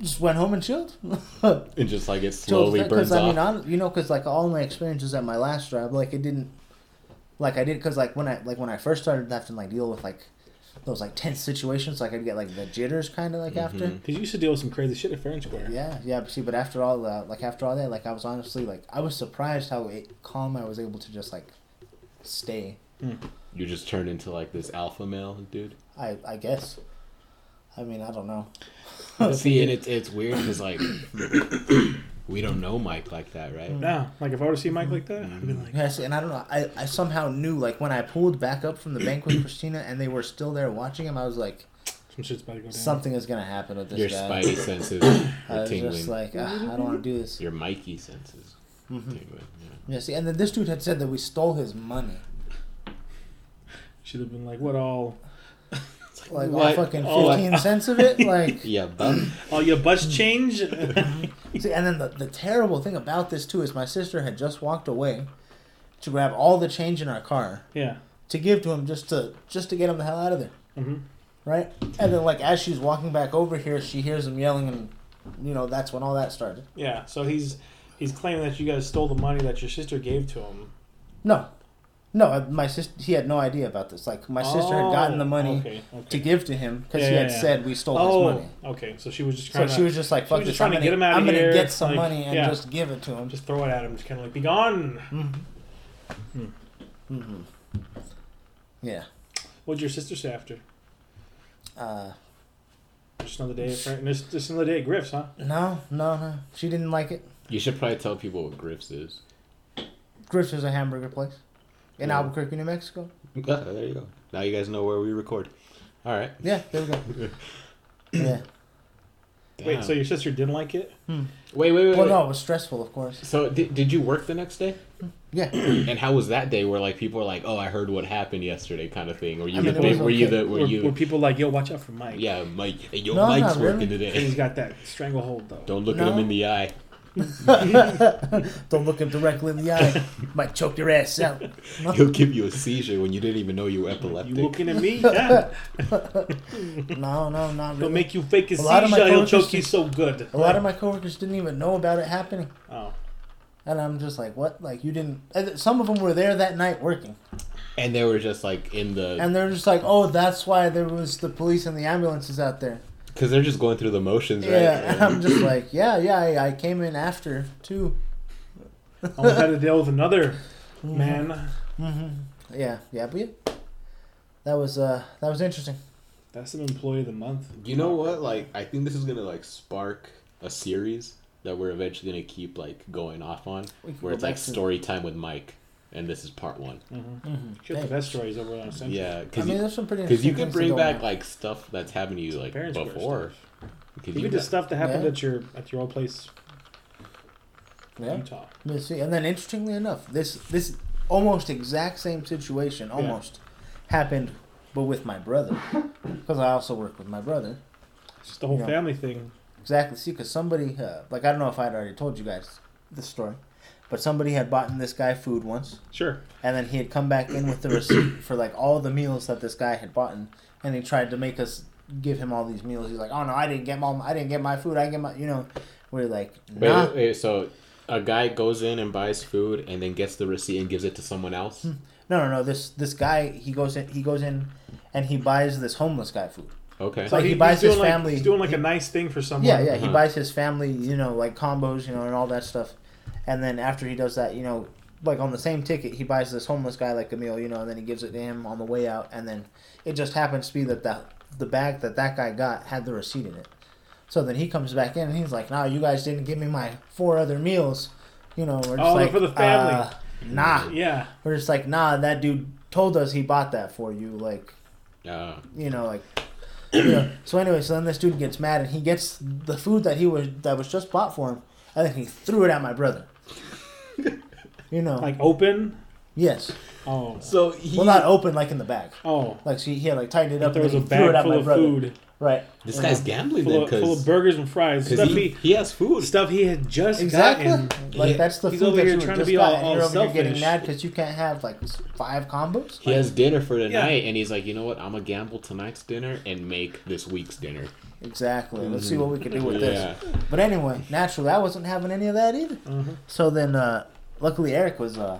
[SPEAKER 2] just went home and chilled.
[SPEAKER 3] And just like it slowly
[SPEAKER 2] Chilled,
[SPEAKER 3] burns
[SPEAKER 2] I
[SPEAKER 3] off.
[SPEAKER 2] mean, hon- you know, because like all my experiences at my last job, like it didn't, like I did, because like when I like when I first started having to like deal with like those like tense situations, like I'd get like the jitters kind of like after.
[SPEAKER 3] Mhm.
[SPEAKER 1] Because you used to deal with some crazy shit at Fair and Square.
[SPEAKER 2] Yeah, yeah. But see, but after all that, like after all that, like I was honestly like I was surprised how it, calm I was able to just like stay.
[SPEAKER 3] You just turn into like this alpha male dude.
[SPEAKER 2] I I guess. I mean, I don't know.
[SPEAKER 3] See, and it's it's weird because like we don't know Mike like that, right?
[SPEAKER 1] Yeah, like if I were to see Mike like that, I'd be like,
[SPEAKER 2] Yes, and I don't know. I, I somehow knew like when I pulled back up from the bank with Christina and they were still there watching him. I was like,
[SPEAKER 1] some shit's about to go down.
[SPEAKER 2] something is gonna happen with this
[SPEAKER 3] Your
[SPEAKER 2] guy.
[SPEAKER 3] spidey senses
[SPEAKER 2] I
[SPEAKER 3] are
[SPEAKER 2] was
[SPEAKER 3] tingling.
[SPEAKER 2] just like, ah, I don't want to do this.
[SPEAKER 3] Your Mikey senses
[SPEAKER 2] mm-hmm.
[SPEAKER 3] tingling. Yeah.
[SPEAKER 2] Yeah, see, and then this dude had said that we stole his money,
[SPEAKER 1] Should have been like, what all?
[SPEAKER 2] Like all fucking
[SPEAKER 1] Oh, like-
[SPEAKER 2] fifteen cents of it. Like,
[SPEAKER 3] Yeah, bum.
[SPEAKER 1] All your bus change?
[SPEAKER 2] see, and then the the terrible thing about this too is my sister had just walked away to grab all the change in our car
[SPEAKER 1] yeah.
[SPEAKER 2] to give to him just to just to get him the hell out of there,
[SPEAKER 1] hmm
[SPEAKER 2] right? And then like as she's walking back over here, she hears him yelling, and you know that's when all that started.
[SPEAKER 1] Yeah. So he's he's claiming that you guys stole the money that your sister gave to him.
[SPEAKER 2] No, no, uh, my sister he had no idea about this. Like my sister had gotten the
[SPEAKER 1] Oh,
[SPEAKER 2] money.
[SPEAKER 1] Okay. okay.
[SPEAKER 2] to give to him because
[SPEAKER 1] Yeah,
[SPEAKER 2] he had
[SPEAKER 1] yeah.
[SPEAKER 2] said we stole
[SPEAKER 1] oh,
[SPEAKER 2] his money.
[SPEAKER 1] okay. So she was just
[SPEAKER 2] So
[SPEAKER 1] trying
[SPEAKER 2] she was just like, "Fuck
[SPEAKER 1] was
[SPEAKER 2] this!
[SPEAKER 1] trying
[SPEAKER 2] I'm
[SPEAKER 1] to
[SPEAKER 2] gonna,
[SPEAKER 1] get him out of
[SPEAKER 2] I'm gonna get some
[SPEAKER 1] like,
[SPEAKER 2] money and
[SPEAKER 1] yeah.
[SPEAKER 2] just give it to him."
[SPEAKER 1] just throw it at him, just kind of like, be gone.
[SPEAKER 2] hmm hmm Yeah.
[SPEAKER 1] What'd your sister say after?
[SPEAKER 2] Uh,
[SPEAKER 1] Just another day of Frank, just, just another day at Griff's, huh?
[SPEAKER 2] no, no, no. She didn't like it.
[SPEAKER 3] You should probably tell people what Griff's is.
[SPEAKER 2] Griff's is a hamburger place in
[SPEAKER 3] Yeah.
[SPEAKER 2] Albuquerque, New Mexico.
[SPEAKER 3] Ah, there you go. Now you guys know where we record. All right.
[SPEAKER 2] Yeah, there we go. yeah.
[SPEAKER 1] Wait, so your sister didn't like it?
[SPEAKER 2] Hmm.
[SPEAKER 3] wait, wait, wait.
[SPEAKER 2] Well,
[SPEAKER 3] wait.
[SPEAKER 2] no, it was stressful, of course.
[SPEAKER 3] So did, did you work the next day?
[SPEAKER 2] Yeah.
[SPEAKER 3] And how was that day? Where like people were like, "Oh, I heard what happened yesterday," kind of thing. Or you
[SPEAKER 2] I mean,
[SPEAKER 3] the
[SPEAKER 2] it
[SPEAKER 3] thing?
[SPEAKER 2] was
[SPEAKER 3] Were you the? Were
[SPEAKER 1] Were,
[SPEAKER 3] you?
[SPEAKER 1] were people like, yo, watch out for Mike?
[SPEAKER 3] yeah, Mike. Hey, yo,
[SPEAKER 2] No,
[SPEAKER 3] Mike's
[SPEAKER 2] not really.
[SPEAKER 1] And
[SPEAKER 3] today.
[SPEAKER 1] he's got that stranglehold, though.
[SPEAKER 3] Don't look
[SPEAKER 2] No.
[SPEAKER 3] at him in the eye.
[SPEAKER 2] Don't look him directly in the eye. Might choke your ass out.
[SPEAKER 3] He'll give you a seizure when you didn't even know you were epileptic.
[SPEAKER 1] You looking at me? Yeah.
[SPEAKER 2] No, no, not really.
[SPEAKER 1] He'll make you fake a
[SPEAKER 2] A lot of my
[SPEAKER 1] seizure. He'll choke you so good.
[SPEAKER 2] A lot of my coworkers didn't even know about it happening.
[SPEAKER 1] Oh.
[SPEAKER 2] And I'm just like, what? Like, you didn't. Uh, some of them were there that night working.
[SPEAKER 3] and they were just like in the
[SPEAKER 2] And they're just like, oh, that's why there was the police and the ambulances out there.
[SPEAKER 3] Because they're just going through the motions, right?
[SPEAKER 2] Yeah. I'm just like, yeah, yeah, I, I came in after, too.
[SPEAKER 1] Almost had to deal with another man.
[SPEAKER 2] hmm Yeah, yeah, but yeah. That was, uh, that was interesting.
[SPEAKER 1] That's an employee of the month.
[SPEAKER 3] You know what? Like, I think this is gonna like spark a series that we're eventually gonna keep like going off on, where
[SPEAKER 2] go
[SPEAKER 3] it's like
[SPEAKER 2] back to-
[SPEAKER 3] story time with Mike, and this is part one.
[SPEAKER 1] Mm-hmm.
[SPEAKER 2] Mhm.
[SPEAKER 1] The best stories over on Central.
[SPEAKER 3] Yeah,
[SPEAKER 2] I
[SPEAKER 3] because
[SPEAKER 2] mean,
[SPEAKER 3] you,
[SPEAKER 2] there's some pretty
[SPEAKER 3] because you
[SPEAKER 2] interesting
[SPEAKER 3] could bring back
[SPEAKER 2] on.
[SPEAKER 3] like stuff that's happened to you like before.
[SPEAKER 1] stuff.
[SPEAKER 3] Because
[SPEAKER 1] Even
[SPEAKER 3] you
[SPEAKER 1] the
[SPEAKER 3] got-
[SPEAKER 1] stuff that happened
[SPEAKER 2] Yeah.
[SPEAKER 1] at your at your old place.
[SPEAKER 2] Yeah.
[SPEAKER 1] Utah.
[SPEAKER 2] Let's see. And then interestingly enough, this this almost exact same situation almost happened, but with my brother, because I also work with my brother.
[SPEAKER 1] It's just the whole
[SPEAKER 2] Yeah.
[SPEAKER 1] family thing.
[SPEAKER 2] Exactly. See, because somebody, uh, like I don't know if I'd already told you guys this story, but somebody had bought this guy food once,
[SPEAKER 1] Sure.
[SPEAKER 2] and then he had come back in with the receipt for like all the meals that this guy had bought, and he tried to make us give him all these meals. He's like, "Oh no, I didn't get my, I didn't get my food. I get my, you know." We're like,
[SPEAKER 3] Wait,
[SPEAKER 2] "Nah."
[SPEAKER 3] wait, so a guy goes in and buys food and then gets the receipt and gives it to someone else?
[SPEAKER 2] No, no, no. This this guy, he goes in, he goes in, and he buys this homeless guy food.
[SPEAKER 3] Okay.
[SPEAKER 2] So- Like, he buys his family-
[SPEAKER 1] Like, he's doing like
[SPEAKER 2] he-
[SPEAKER 1] a nice thing for someone.
[SPEAKER 2] Yeah, yeah. He
[SPEAKER 3] Uh-huh.
[SPEAKER 2] buys his family, you know, like combos, you know, and all that stuff. And then after he does that, you know, like on the same ticket, he buys this homeless guy like a meal, you know, and then he gives it to him on the way out. And then it just happens to be that the the bag that that guy got had the receipt in it. So then he comes back in and he's like, "Nah, you guys didn't give me my four other meals." You know, we're just
[SPEAKER 1] Oh,
[SPEAKER 2] like,
[SPEAKER 1] for the family.
[SPEAKER 2] "Uh, nah,
[SPEAKER 1] Yeah.
[SPEAKER 2] we're just like, nah. That dude told us he bought that for you, like
[SPEAKER 3] Uh,
[SPEAKER 2] you know, like you know. So anyway, so then this dude gets mad and he gets the food that he was that was just bought for him, and then he threw it at my brother. You know,
[SPEAKER 1] Like open.
[SPEAKER 2] yes.
[SPEAKER 1] Oh.
[SPEAKER 3] so he.
[SPEAKER 2] Well, not open like in the bag.
[SPEAKER 1] Oh.
[SPEAKER 2] Like so he had like tightened it up
[SPEAKER 1] There
[SPEAKER 2] and
[SPEAKER 1] was a
[SPEAKER 2] he threw it
[SPEAKER 1] bag
[SPEAKER 2] at
[SPEAKER 1] full
[SPEAKER 2] my
[SPEAKER 1] of
[SPEAKER 2] brother.
[SPEAKER 1] food.
[SPEAKER 2] Right.
[SPEAKER 3] this
[SPEAKER 2] You
[SPEAKER 3] guy's gambling
[SPEAKER 1] Full
[SPEAKER 3] then
[SPEAKER 1] of, full of burgers and fries. Stuff
[SPEAKER 3] he,
[SPEAKER 1] he,
[SPEAKER 3] he has food.
[SPEAKER 1] stuff he had just
[SPEAKER 2] Exactly.
[SPEAKER 1] gotten.
[SPEAKER 2] Like
[SPEAKER 3] Yeah.
[SPEAKER 2] that's the
[SPEAKER 1] He's
[SPEAKER 2] food
[SPEAKER 1] over
[SPEAKER 2] that
[SPEAKER 1] here
[SPEAKER 2] you
[SPEAKER 1] trying to be all-
[SPEAKER 2] and
[SPEAKER 1] all
[SPEAKER 2] you're over here getting mad because you can't have like five combos.
[SPEAKER 3] He has dinner for the
[SPEAKER 1] Yeah.
[SPEAKER 3] night, and he's like, you know what? I'm gonna gamble tonight's dinner and make this week's dinner.
[SPEAKER 2] Exactly. Let's see what we can do with
[SPEAKER 3] Yeah.
[SPEAKER 2] this. But anyway, naturally, I wasn't having any of that either.
[SPEAKER 1] Mhm.
[SPEAKER 2] So then, uh, luckily, Eric was. Uh,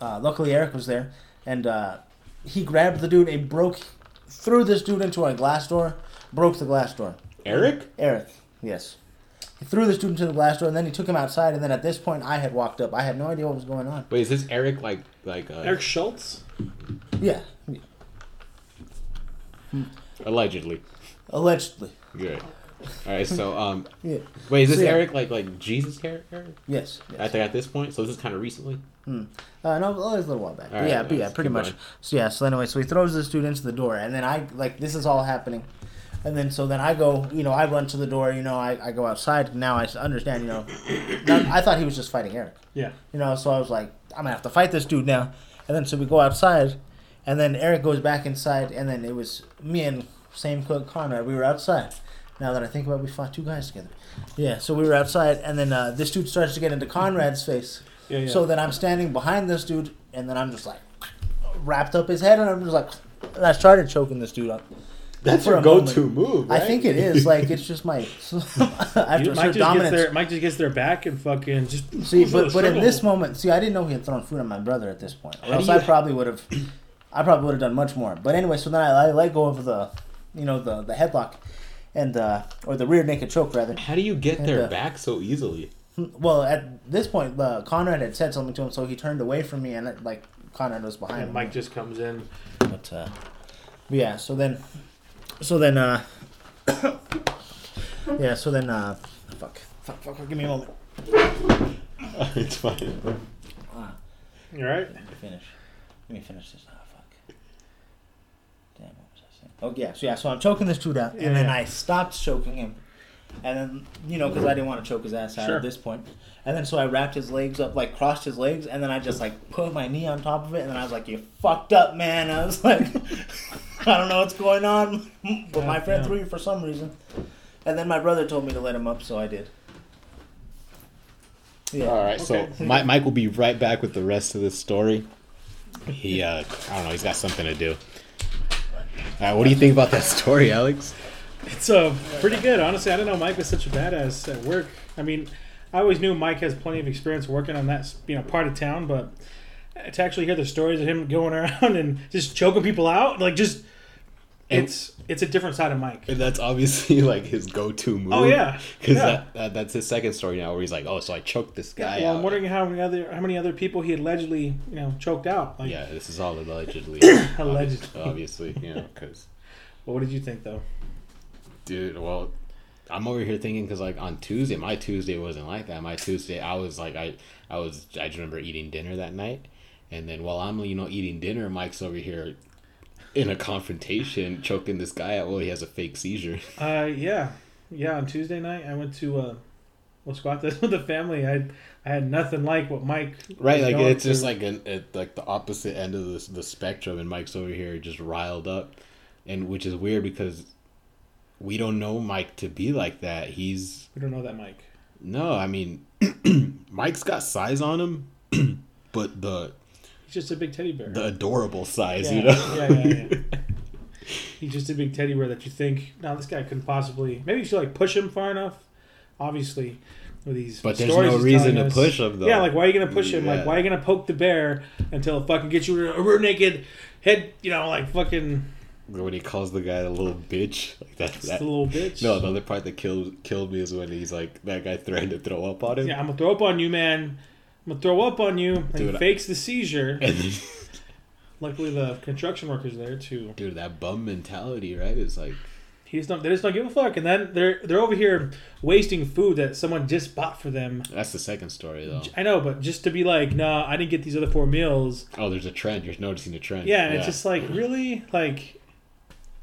[SPEAKER 2] uh, luckily, Eric was there, and uh, he grabbed the dude and broke, threw this dude into a glass door, broke the glass door.
[SPEAKER 3] Eric?
[SPEAKER 2] Eric, yes. He threw this dude into the glass door, and then he took him outside. And then at this point, I had walked up. I had no idea what was going on.
[SPEAKER 3] Wait, is this Eric like like uh,
[SPEAKER 1] Eric Schultz.
[SPEAKER 2] Yeah,
[SPEAKER 3] allegedly?
[SPEAKER 2] allegedly.
[SPEAKER 3] Good. All right, so um,
[SPEAKER 2] Yeah.
[SPEAKER 3] wait, is this
[SPEAKER 2] So, yeah.
[SPEAKER 3] Eric like like Jesus character?
[SPEAKER 2] Yes. yes.
[SPEAKER 3] I think at this point, so this is kind of recently.
[SPEAKER 2] Hmm. Uh, no, it was a little while back. But
[SPEAKER 3] Alright,
[SPEAKER 2] yeah, but yeah, pretty much.
[SPEAKER 3] going.
[SPEAKER 2] So yeah, so anyway, so he throws this dude into the door, and then I like this is all happening, and then so then I go, you know, I run to the door, you know, I, I go outside. Now I understand, you know, now, I thought he was just fighting Eric,
[SPEAKER 1] Yeah.
[SPEAKER 2] you know, so I was like, I'm gonna have to fight this dude now, and then so we go outside, and then Eric goes back inside, and then it was me and same cook Conrad. We were outside. Now that I think about, it, we fought two guys together. Yeah, so we were outside, and then uh, this dude starts to get into Conrad's face.
[SPEAKER 1] Yeah. yeah.
[SPEAKER 2] So then I'm standing behind this dude, and then I'm just like wrapped up his head, and I'm just like, and I started choking this dude up.
[SPEAKER 3] That's
[SPEAKER 2] For
[SPEAKER 3] your
[SPEAKER 2] a
[SPEAKER 3] go-to move. Right?
[SPEAKER 2] I think it is like it's just my after
[SPEAKER 1] Mike
[SPEAKER 2] certain
[SPEAKER 1] just gets
[SPEAKER 2] dominance.
[SPEAKER 1] their Mike just gets their back and fucking just.
[SPEAKER 2] See, but but in this moment, see, I didn't know he had thrown food at my brother at this point, or
[SPEAKER 3] How
[SPEAKER 2] else I probably would have, I probably would have done much more. But anyway, so then I, I let go of the, you know, the the headlock, and uh, or the rear naked choke rather.
[SPEAKER 3] How do you get
[SPEAKER 2] And,
[SPEAKER 3] their
[SPEAKER 2] uh,
[SPEAKER 3] back so easily?
[SPEAKER 2] Well, at this point, uh, Conrad had said something to him, so he turned away from me, and like Conrad was behind
[SPEAKER 1] And
[SPEAKER 2] him.
[SPEAKER 1] Mike just comes in.
[SPEAKER 2] But uh, yeah, so then, so then, uh, yeah, so then, uh, fuck, fuck, fuck, fuck, give me a moment.
[SPEAKER 3] it's fine.
[SPEAKER 2] Ah,
[SPEAKER 1] You right?
[SPEAKER 2] let me finish. Let me finish this. Ah, fuck. Damn, what was I saying? Oh yeah, so yeah, so I'm choking this dude out,
[SPEAKER 1] Yeah,
[SPEAKER 2] and then
[SPEAKER 1] yeah.
[SPEAKER 2] I stopped choking him, and then you know because I didn't want to choke his ass out
[SPEAKER 1] Sure.
[SPEAKER 2] at this point, and then so I wrapped his legs up, like crossed his legs, and then I just like put my knee on top of it, and then I was like, "You fucked up, man." I was like, "I don't know what's going on," but my friend
[SPEAKER 1] yeah.
[SPEAKER 2] threw you for some reason, and then my brother told me to let him up, so I did. Yeah.
[SPEAKER 3] All right,
[SPEAKER 1] Okay.
[SPEAKER 3] so Mike, Mike will be right back with the rest of this story. He, uh, I don't know, he's got something to do. Right, what do you think about that story, Alex?
[SPEAKER 1] It's uh, pretty good, honestly. I didn't know Mike was such a badass at work. I mean, I always knew Mike has plenty of experience working on that you know part of town, but to actually hear the stories of him going around and just choking people out, like just it's it's a different side of Mike.
[SPEAKER 3] And that's obviously like his go-to move.
[SPEAKER 1] Oh yeah,
[SPEAKER 3] because
[SPEAKER 1] yeah.
[SPEAKER 3] that, that, that's his second story now, where he's like, "Oh, so I choked this guy
[SPEAKER 1] well,
[SPEAKER 3] out."
[SPEAKER 1] I'm wondering how many other how many other people he allegedly you know choked out. Like,
[SPEAKER 3] yeah, this is all allegedly.
[SPEAKER 1] Allegedly.
[SPEAKER 3] obviously, you know, because
[SPEAKER 1] Well, what did you think though?
[SPEAKER 3] dude, well, I'm over here thinking because like on Tuesday, my Tuesday wasn't like that. My Tuesday, I was like, I, I was, I just remember eating dinner that night, and then while I'm, you know, eating dinner, Mike's over here in a confrontation, choking this guy out. Well, he has a fake seizure.
[SPEAKER 1] Uh, yeah, yeah. On Tuesday night, I went to uh, we'll squat this with the family. I I had nothing like what Mike.
[SPEAKER 3] Right, like it's just like an it, like the opposite end of the the spectrum, and Mike's over here just riled up, and which is weird because we don't know Mike to be like that. He's
[SPEAKER 1] we don't know that Mike.
[SPEAKER 3] no, I mean, Mike's got size on him, but the
[SPEAKER 1] just a big teddy bear.
[SPEAKER 3] the adorable size,
[SPEAKER 1] yeah,
[SPEAKER 3] you know.
[SPEAKER 1] yeah, yeah, yeah. He's just a big teddy bear that you think, no, this guy couldn't possibly. Maybe you should like push him far enough. Obviously, with these.
[SPEAKER 3] But there's no reason to
[SPEAKER 1] us.
[SPEAKER 3] push him though.
[SPEAKER 1] Yeah, like why are you gonna push him? Like why are you gonna poke the bear until it fucking gets you a rear naked head? You know, like fucking
[SPEAKER 3] when he calls the guy a little bitch, like that. that
[SPEAKER 1] a little bitch.
[SPEAKER 3] no, the other part that killed killed me is when he's like that guy threatened to throw up on him.
[SPEAKER 1] Yeah, I'm gonna throw up on you, man. I'm gonna throw up on you. And
[SPEAKER 3] Dude, I-
[SPEAKER 1] fakes the seizure. Luckily, the construction workers there too.
[SPEAKER 3] dude, that bum mentality, right? Is like
[SPEAKER 1] He just don't. They just don't give a fuck. And then they're they're over here wasting food that someone just bought for them.
[SPEAKER 3] that's the second story though.
[SPEAKER 1] I know, but just to be like, nah, I didn't get these other four meals.
[SPEAKER 3] Oh, there's a trend. You're noticing a trend.
[SPEAKER 1] Yeah, and it's just like, really, like,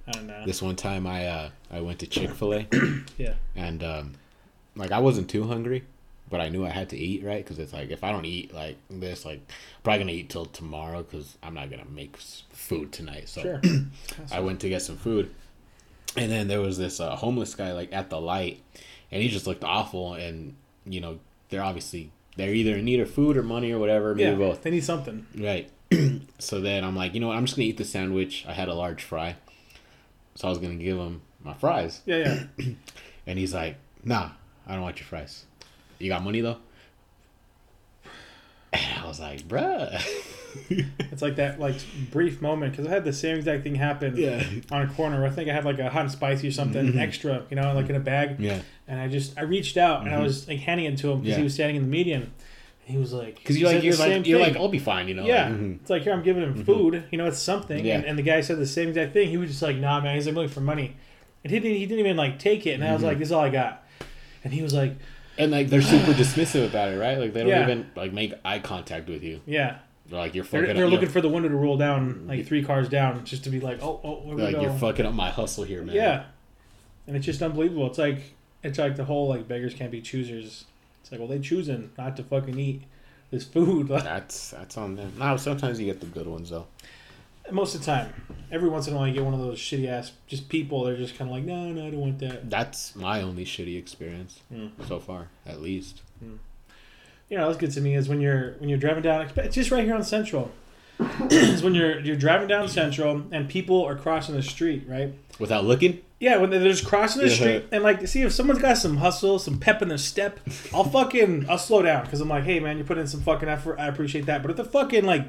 [SPEAKER 1] I don't know.
[SPEAKER 3] this one time I uh I went to Chick Fil A
[SPEAKER 1] Yeah,
[SPEAKER 3] and um like I wasn't too hungry, but I knew I had to eat right because it's like if I don't eat like this, like I'm probably gonna eat till tomorrow because I'm not gonna make food tonight. So
[SPEAKER 1] sure.
[SPEAKER 3] I went to get some food, and then there was this uh, homeless guy like at the light, and he just looked awful. And you know they're obviously they're either in need of food or money or whatever, maybe
[SPEAKER 1] yeah,
[SPEAKER 3] both.
[SPEAKER 1] they need something.
[SPEAKER 3] Right. so then I'm like, you know what? I'm just gonna eat the sandwich. I had a large fry, so I was gonna give him my fries,
[SPEAKER 1] Yeah, yeah.
[SPEAKER 3] and he's like, Nah, I don't want your fries. You got money though. And I was like, Bruh.
[SPEAKER 1] It's like that like brief moment because I had the same exact thing happen
[SPEAKER 3] yeah.
[SPEAKER 1] on a corner. I think I had like a hot and spicy or something
[SPEAKER 3] Mhm.
[SPEAKER 1] extra, you know, like in a bag.
[SPEAKER 3] Yeah.
[SPEAKER 1] And I just I reached out and I
[SPEAKER 3] Mhm.
[SPEAKER 1] was like handing it to him because
[SPEAKER 3] Yeah.
[SPEAKER 1] he was standing in the median. He was like,
[SPEAKER 3] Because you're like you're like you're like I'll be fine, you know.
[SPEAKER 1] yeah,
[SPEAKER 3] Like, mhm.
[SPEAKER 1] it's like here I'm giving him
[SPEAKER 3] Mhm.
[SPEAKER 1] food. You know, it's something.
[SPEAKER 3] Yeah.
[SPEAKER 1] And, and the guy said the same exact thing. He was just like, Nah, man. He's like looking for money. And he didn't. He didn't even like take it. And I was
[SPEAKER 3] Mhm.
[SPEAKER 1] like, This is all I got. And he was like,
[SPEAKER 3] And like they're super dismissive about it, right? Like they don't
[SPEAKER 1] Yeah.
[SPEAKER 3] even like make eye contact with you.
[SPEAKER 1] Yeah.
[SPEAKER 3] They're like you're
[SPEAKER 1] They're,
[SPEAKER 3] fucking.
[SPEAKER 1] they're
[SPEAKER 3] up,
[SPEAKER 1] looking
[SPEAKER 3] you're,
[SPEAKER 1] for the window to roll down like mm-hmm. three cars down just to be like, Oh, oh, where we
[SPEAKER 3] like
[SPEAKER 1] go?
[SPEAKER 3] you're fucking up my hustle here, man.
[SPEAKER 1] Yeah. And it's just unbelievable. It's like it's like the whole like beggars can't be choosers. It's like well they choosing not to fucking eat this food.
[SPEAKER 3] That's that's on them. Now sometimes you get the good ones though.
[SPEAKER 1] Most of the time, every once in a while you get one of those shitty ass just people. They're just kind of like no no I don't want that.
[SPEAKER 3] That's my only shitty experience
[SPEAKER 1] Mm.
[SPEAKER 3] so far, at least.
[SPEAKER 1] You know what's good to me is when you're when you're driving down. It's just right here on Central. is when you're you're driving down Central and people are crossing the street, right?
[SPEAKER 3] Without looking,
[SPEAKER 1] Yeah, when they're just crossing the
[SPEAKER 3] Yeah.
[SPEAKER 1] street and like, see if someone's got some hustle, some pep in their step, I'll fucking, I'll slow down because I'm like, hey man, you put in some fucking effort. I appreciate that. But if they're fucking like,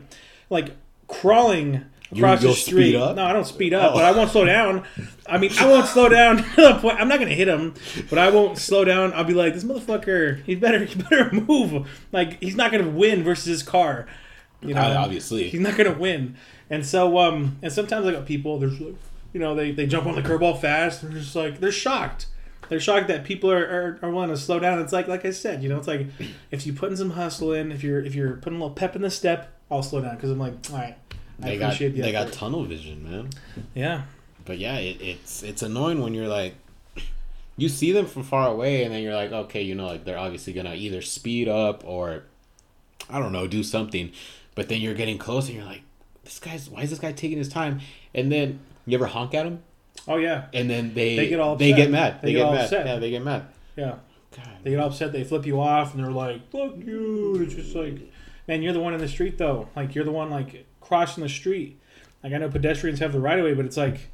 [SPEAKER 1] like crawling across the street,
[SPEAKER 3] speed up?
[SPEAKER 1] no, I don't speed up,
[SPEAKER 3] Oh.
[SPEAKER 1] but I won't slow down. I mean, I won't slow down to the point. I'm not gonna hit him, but I won't slow down. I'll be like, this motherfucker, he better, he better move. Like he's not gonna win versus his car. You know,
[SPEAKER 3] Uh, obviously.
[SPEAKER 1] he's not gonna win. And so, um, and sometimes I got people. There's like, you know, they, they jump on the curb all fast. They're just like they're shocked. They're shocked that people are, are, are willing to slow down. It's like like I said, you know, it's like if you putting some hustle in, if you're if you're putting a little pep in the step, I'll slow down because I'm like, all right,
[SPEAKER 3] they got
[SPEAKER 1] the
[SPEAKER 3] they got tunnel vision, man.
[SPEAKER 1] yeah,
[SPEAKER 3] But yeah, it, it's it's annoying when you're like, you see them from far away, and then you're like, okay, you know, like they're obviously gonna either speed up or, I don't know, do something. But then you're getting close, and you're like, this guy's why is this guy taking his time? And then you ever honk at him,
[SPEAKER 1] oh yeah,
[SPEAKER 3] and then they
[SPEAKER 1] They get all
[SPEAKER 3] they get mad.
[SPEAKER 1] They
[SPEAKER 3] They,
[SPEAKER 1] get
[SPEAKER 3] get,
[SPEAKER 1] all
[SPEAKER 3] mad.
[SPEAKER 1] upset.
[SPEAKER 3] Yeah, they get mad.
[SPEAKER 1] yeah.
[SPEAKER 3] God.
[SPEAKER 1] They get upset. They flip you off, and they're like, "Fuck you!" It's just like, man, you're the one in the street though. Like you're the one like crossing the street. Like I know pedestrians have the right of way, but it's like,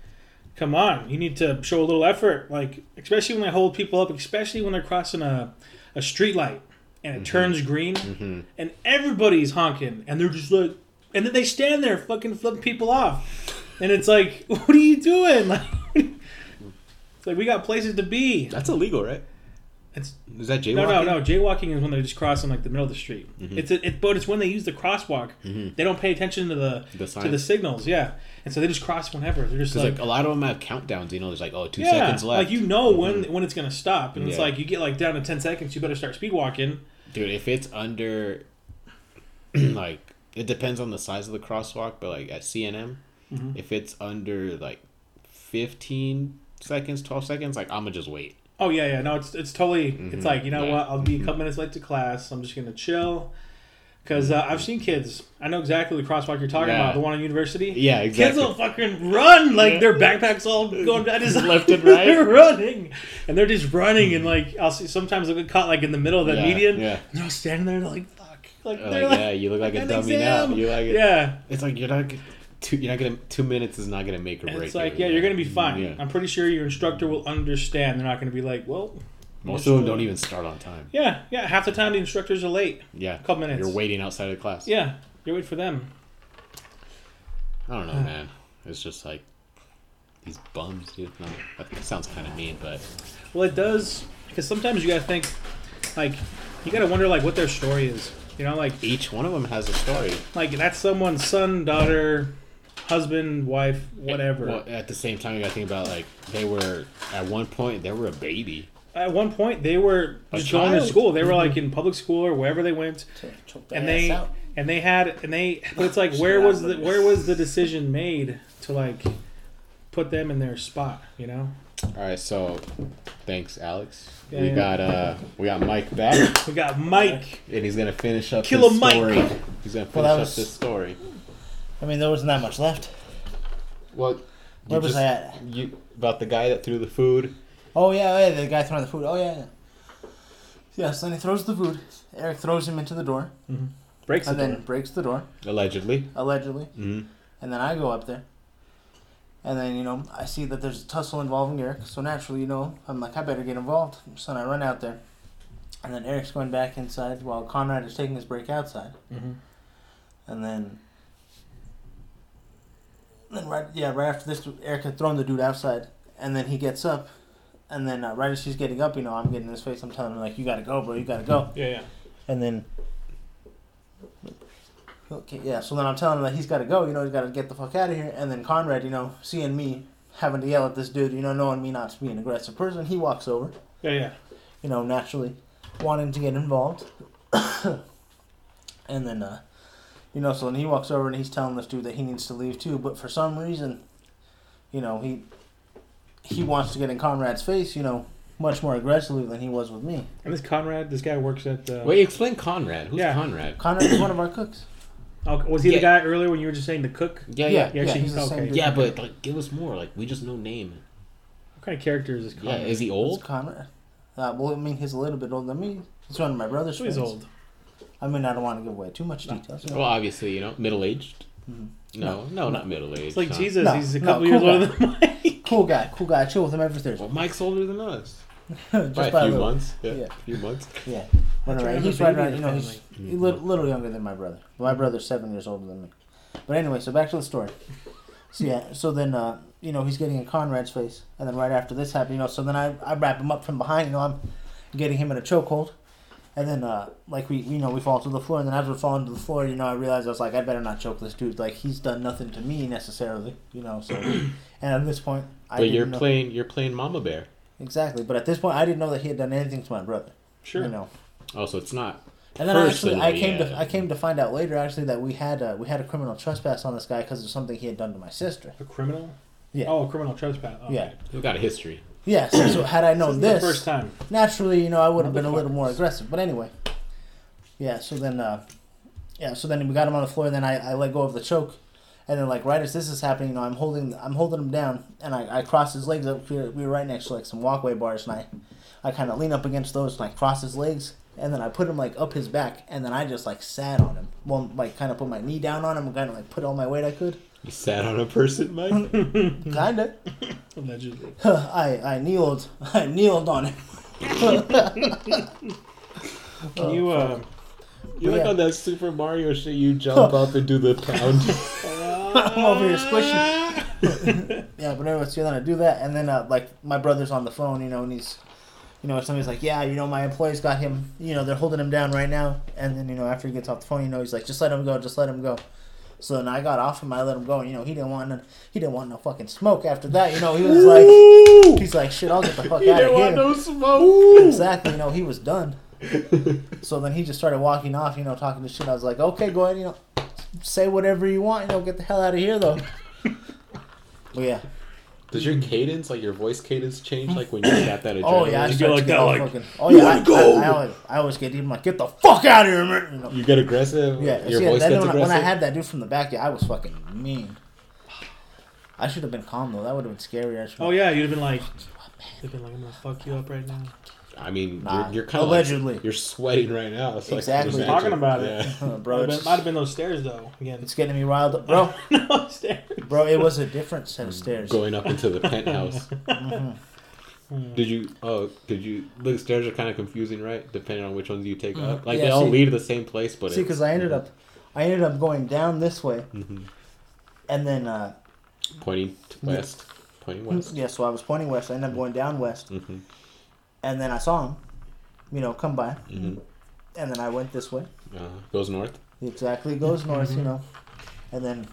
[SPEAKER 1] come on, you need to show a little effort. Like especially when they hold people up, especially when they're crossing a a street light and it turns green,
[SPEAKER 3] hmm
[SPEAKER 1] and everybody's honking, and they're just like, and then they stand there fucking flipping people off, and it's like, what are you doing? Like, it's like we got places to be.
[SPEAKER 3] That's illegal, right?
[SPEAKER 1] It's
[SPEAKER 3] Is that jaywalking?
[SPEAKER 1] no, no, no. Jaywalking is when they're just crossing like the middle of the street.
[SPEAKER 3] Mhm.
[SPEAKER 1] It's a, it, but it's when they use the crosswalk.
[SPEAKER 3] hmm
[SPEAKER 1] They don't pay attention to the
[SPEAKER 3] The
[SPEAKER 1] to the signals. Yeah, and so they just cross whenever. They're just like,
[SPEAKER 3] like, a lot of them have countdowns. You know, there's like oh two
[SPEAKER 1] yeah,
[SPEAKER 3] seconds left.
[SPEAKER 1] like you know when when it's gonna stop, and it's like you get like down to ten seconds, you better start speed walking.
[SPEAKER 3] Dude, if it's under, like, it depends on the size of the crosswalk, but like at CNM,
[SPEAKER 1] Mhm.
[SPEAKER 3] if it's under like 15 seconds, 12 seconds, like, I'm gonna just wait.
[SPEAKER 1] Oh yeah, yeah. No, it's it's totally.
[SPEAKER 3] Mhm.
[SPEAKER 1] It's like you know
[SPEAKER 3] Yeah.
[SPEAKER 1] what? I'll be a couple minutes late to class. I'm just gonna chill. Because uh, I've seen kids. I know exactly the crosswalk you're talking
[SPEAKER 3] Yeah.
[SPEAKER 1] about. The one on University.
[SPEAKER 3] Yeah, exactly.
[SPEAKER 1] Kids will fucking run like
[SPEAKER 3] Yeah.
[SPEAKER 1] their backpacks all going down his
[SPEAKER 3] Left and right.
[SPEAKER 1] They're running, and they're just running, and like I'll see sometimes they'll get caught like in the middle of that
[SPEAKER 3] Yeah,
[SPEAKER 1] median.
[SPEAKER 3] Yeah.
[SPEAKER 1] And they're all standing there like fuck, like
[SPEAKER 3] Like,
[SPEAKER 1] like,
[SPEAKER 3] yeah, you look like a dummy
[SPEAKER 1] exam.
[SPEAKER 3] now. You like
[SPEAKER 1] yeah.
[SPEAKER 3] It's like you're not. Two, you're not gonna. Two minutes is not gonna make or
[SPEAKER 1] And
[SPEAKER 3] break.
[SPEAKER 1] it's like
[SPEAKER 3] it,
[SPEAKER 1] yeah, you're gonna be fine.
[SPEAKER 3] Yeah.
[SPEAKER 1] I'm pretty sure your instructor will understand. They're not gonna be like, well,
[SPEAKER 3] Most of them don't even start on time.
[SPEAKER 1] yeah, yeah. Half the time the instructors are late.
[SPEAKER 3] Yeah.
[SPEAKER 1] A couple minutes.
[SPEAKER 3] You're waiting outside of the class.
[SPEAKER 1] Yeah, you wait for them.
[SPEAKER 3] I don't know, man. It's just like these bums, dude. No, that sounds kind of mean, but
[SPEAKER 1] Well, it does because sometimes you gotta think, like, you gotta wonder like what their story is. You know, like
[SPEAKER 3] each one of them has a story.
[SPEAKER 1] like that's someone's son, daughter, husband, wife, whatever.
[SPEAKER 3] Well, at the same time, you gotta think about like they were at one point they were a baby.
[SPEAKER 1] At one point, they were
[SPEAKER 3] A
[SPEAKER 1] just going to school. They were like in public school or wherever they went,
[SPEAKER 2] To choke
[SPEAKER 1] and they
[SPEAKER 2] out.
[SPEAKER 1] and they had and they. But it's like where was the where was the decision made to like put them in their spot? You know,
[SPEAKER 3] All right, so thanks, Alex.
[SPEAKER 1] Yeah,
[SPEAKER 3] we
[SPEAKER 1] yeah.
[SPEAKER 3] got uh we got Mike back,
[SPEAKER 1] we got Mike.
[SPEAKER 3] and he's gonna finish up
[SPEAKER 1] Killer
[SPEAKER 3] his
[SPEAKER 1] Mike.
[SPEAKER 3] story. He's gonna finish
[SPEAKER 2] Well, that
[SPEAKER 3] up
[SPEAKER 2] was-
[SPEAKER 3] this story.
[SPEAKER 2] I mean, there wasn't that much left.
[SPEAKER 3] Well,
[SPEAKER 2] Where was I at?
[SPEAKER 3] You about the guy that threw the food?
[SPEAKER 2] Oh yeah, oh, yeah, the guy throwing the food. Oh yeah, yeah. Yeah, so then he throws the food. Eric throws him into the door,
[SPEAKER 1] Breaks the
[SPEAKER 2] and then
[SPEAKER 1] door.
[SPEAKER 2] breaks the door,
[SPEAKER 3] Allegedly.
[SPEAKER 2] allegedly.
[SPEAKER 3] hmm
[SPEAKER 2] And then I go up there. And then, you know, I see that there's a tussle involving Eric. So naturally, you know, I'm like, I better get involved. So then I run out there. And then Eric's going back inside while Conrad is taking his break outside.
[SPEAKER 1] Mhm.
[SPEAKER 2] And then, then right, yeah, right after this, Eric had thrown the dude outside. And then he gets up. And then uh, right as she's getting up, you know, I'm getting in his face. I'm telling him, like, you gotta go, bro. You gotta go.
[SPEAKER 1] Yeah, yeah.
[SPEAKER 2] And then, okay, yeah. So then I'm telling him that he's got to go. You know, he's got to get the fuck out of here. And then Conrad, you know, seeing me having to yell at this dude, you know, knowing me not to be an aggressive person, he walks over.
[SPEAKER 1] Yeah, yeah.
[SPEAKER 2] You know, naturally wanting to get involved. and then, uh, you know, so then he walks over and he's telling this dude that he needs to leave too. But for some reason, you know, he he wants to get in Conrad's face. You know, much more aggressively than he was with me.
[SPEAKER 1] And this Conrad, this guy works at. Uh,
[SPEAKER 3] Wait, explain Conrad. Who's
[SPEAKER 1] Yeah.
[SPEAKER 3] Conrad?
[SPEAKER 2] Conrad is one of our cooks.
[SPEAKER 1] oh, was he
[SPEAKER 3] Yeah.
[SPEAKER 1] the guy earlier when you were just saying the cook?
[SPEAKER 3] Yeah,
[SPEAKER 2] Yeah,
[SPEAKER 3] yeah,
[SPEAKER 1] Yeah, actually,
[SPEAKER 2] he's the
[SPEAKER 1] okay.
[SPEAKER 2] same dude.
[SPEAKER 3] yeah. But like, give us more. Like, we just know name.
[SPEAKER 1] What kind of character is this
[SPEAKER 3] Yeah,
[SPEAKER 1] Conrad?
[SPEAKER 3] is he
[SPEAKER 2] It's
[SPEAKER 3] old?
[SPEAKER 2] Conrad. Uh, well, I mean, he's a little bit older than me. He's one of my brother's
[SPEAKER 1] So he's
[SPEAKER 2] friends.
[SPEAKER 1] old.
[SPEAKER 2] I mean, I don't want to give away too much details. you know.
[SPEAKER 3] Well, obviously, you know, middle aged.
[SPEAKER 2] Mhm.
[SPEAKER 3] No, no, not middle aged.
[SPEAKER 1] It's like
[SPEAKER 3] no.
[SPEAKER 1] Jesus.
[SPEAKER 2] No,
[SPEAKER 1] he's a
[SPEAKER 2] no,
[SPEAKER 1] couple
[SPEAKER 2] cool
[SPEAKER 1] years older than Mike.
[SPEAKER 2] Cool guy, cool guy. I chill with him every Thursday.
[SPEAKER 3] Well, Mike's older than us.
[SPEAKER 2] Just
[SPEAKER 3] By a
[SPEAKER 2] by a
[SPEAKER 3] few
[SPEAKER 2] little.
[SPEAKER 3] months. Yeah,
[SPEAKER 2] Yeah.
[SPEAKER 3] a few months.
[SPEAKER 2] Yeah.
[SPEAKER 1] I
[SPEAKER 2] Whatever.
[SPEAKER 1] have
[SPEAKER 2] He's right around, you know, he's
[SPEAKER 1] family.
[SPEAKER 2] a little, little younger than my brother. My brother's seven years older than me. But anyway, so back to the story. So yeah, so then, uh, you know, he's getting in Conrad's face. And then right after this happened, you know, so then I, I wrap him up from behind, you know, I'm getting him in a chokehold. And then, uh, like, we, you know, we fall to the floor. And then as we're falling to the floor, you know, I realized I was like, I better not choke this dude. Like, he's done nothing to me necessarily, you know, so. and at this point, I
[SPEAKER 3] But
[SPEAKER 2] didn't
[SPEAKER 3] you're
[SPEAKER 2] know-
[SPEAKER 3] playing. You're playing Mama Bear.
[SPEAKER 2] Exactly. But at this point, I didn't know that he had done anything to my brother.
[SPEAKER 1] Sure.
[SPEAKER 2] You know.
[SPEAKER 3] Oh, so it's not.
[SPEAKER 2] And then actually, I came
[SPEAKER 3] yeah.
[SPEAKER 2] to I came to find out later actually that we had uh, we had a criminal trespass on this guy because of something he had done to my sister.
[SPEAKER 1] A criminal?
[SPEAKER 2] Yeah.
[SPEAKER 1] Oh, a criminal trespass. Okay.
[SPEAKER 2] Yeah.
[SPEAKER 3] We've got a history.
[SPEAKER 2] Yes. So, had I known
[SPEAKER 1] is
[SPEAKER 2] this,
[SPEAKER 1] the first time.
[SPEAKER 2] naturally, you know, I would have been a little more aggressive. But anyway, yeah. So then, uh, yeah. So then we got him on the floor. And then I, I let go of the choke, and then like right as this is happening, you know, I'm holding I'm holding him down, and I, I cross his legs up. We were, we were right next to like some walkway bars, and I I kind of lean up against those, and I cross his legs, and then I put him like up his back, and then I just like sat on him. Well, like kind of put my knee down on him, and kind of like put all my weight I could.
[SPEAKER 3] You sat on a person, Mike.
[SPEAKER 2] Kinda.
[SPEAKER 1] Allegedly.
[SPEAKER 2] I I kneeled. I kneeled on him.
[SPEAKER 1] Can you, uh,
[SPEAKER 3] You like
[SPEAKER 2] Yeah.
[SPEAKER 3] on that Super Mario shit? You jump up and do the pound.
[SPEAKER 2] I'm over here squishing. Yeah, but anyway, so then I do that, and then uh, like my brother's on the phone, you know, and he's, you know, somebody's like, yeah, you know, my employees got him, you know, they're holding him down right now, and then you know after he gets off the phone, you know, he's like, just let him go, just let him go. So then I got off him, I let him go, and you know, he didn't want no, he didn't want no fucking smoke after that, you know, he was like, he's like, shit, I'll get the fuck out of
[SPEAKER 3] didn't
[SPEAKER 2] here.
[SPEAKER 3] want no smoke.
[SPEAKER 2] Exactly, you know, he was done. so then he just started walking off, you know, talking to shit. I was like, okay, go ahead, you know, say whatever you want, you know, get the hell out of here, though. but yeah,
[SPEAKER 3] Does your mm. cadence, like your voice cadence, change like when you got that adrenaline?
[SPEAKER 2] Oh yeah, I
[SPEAKER 1] You
[SPEAKER 2] start
[SPEAKER 1] go
[SPEAKER 2] to
[SPEAKER 1] like that,
[SPEAKER 2] all
[SPEAKER 1] like,
[SPEAKER 2] fucking. Oh yeah, I,
[SPEAKER 1] go?
[SPEAKER 2] I, I, always, I always get even like, get the fuck out of here, man. You know?
[SPEAKER 3] You get aggressive.
[SPEAKER 2] Yeah,
[SPEAKER 3] your
[SPEAKER 2] see,
[SPEAKER 3] voice
[SPEAKER 2] then
[SPEAKER 3] gets
[SPEAKER 2] when, I,
[SPEAKER 3] aggressive.
[SPEAKER 2] when I had that dude from the back, yeah, I was fucking mean. I should have been calm though. That would have been scary. I should.
[SPEAKER 1] Oh yeah, you'd have been like, you'd have been like, I'm gonna fuck you up right now.
[SPEAKER 3] I mean,
[SPEAKER 2] Nah,
[SPEAKER 3] you're, you're kind of
[SPEAKER 2] allegedly.
[SPEAKER 3] Like, you're sweating right now. It's like,
[SPEAKER 2] Exactly.
[SPEAKER 3] just
[SPEAKER 1] Talking
[SPEAKER 3] imagine-
[SPEAKER 1] about it.
[SPEAKER 3] Yeah.
[SPEAKER 2] bro,
[SPEAKER 1] Might have,
[SPEAKER 2] it's,
[SPEAKER 1] been, might have been those stairs though. Again,
[SPEAKER 2] it's getting me riled up, bro.
[SPEAKER 1] no stairs.
[SPEAKER 2] Bro, it was a different set of stairs.
[SPEAKER 3] Going up into the penthouse.
[SPEAKER 2] Mhm.
[SPEAKER 3] Did you? Oh, did you? The stairs are kind of confusing, right? Depending on which ones you take up. Like
[SPEAKER 2] Yeah,
[SPEAKER 3] they all
[SPEAKER 2] see-
[SPEAKER 3] lead to the same place, but
[SPEAKER 2] See, because I ended up, I ended up going down this way,
[SPEAKER 3] hmm
[SPEAKER 2] and then uh,
[SPEAKER 3] pointing to west, pointing west.
[SPEAKER 2] yeah. So I was pointing west. I ended up going down west,
[SPEAKER 3] hmm
[SPEAKER 2] and then I saw him, you know, come by,
[SPEAKER 3] hmm
[SPEAKER 2] and then I went this way.
[SPEAKER 3] Uh, goes north.
[SPEAKER 2] Exactly, goes north, you know, and then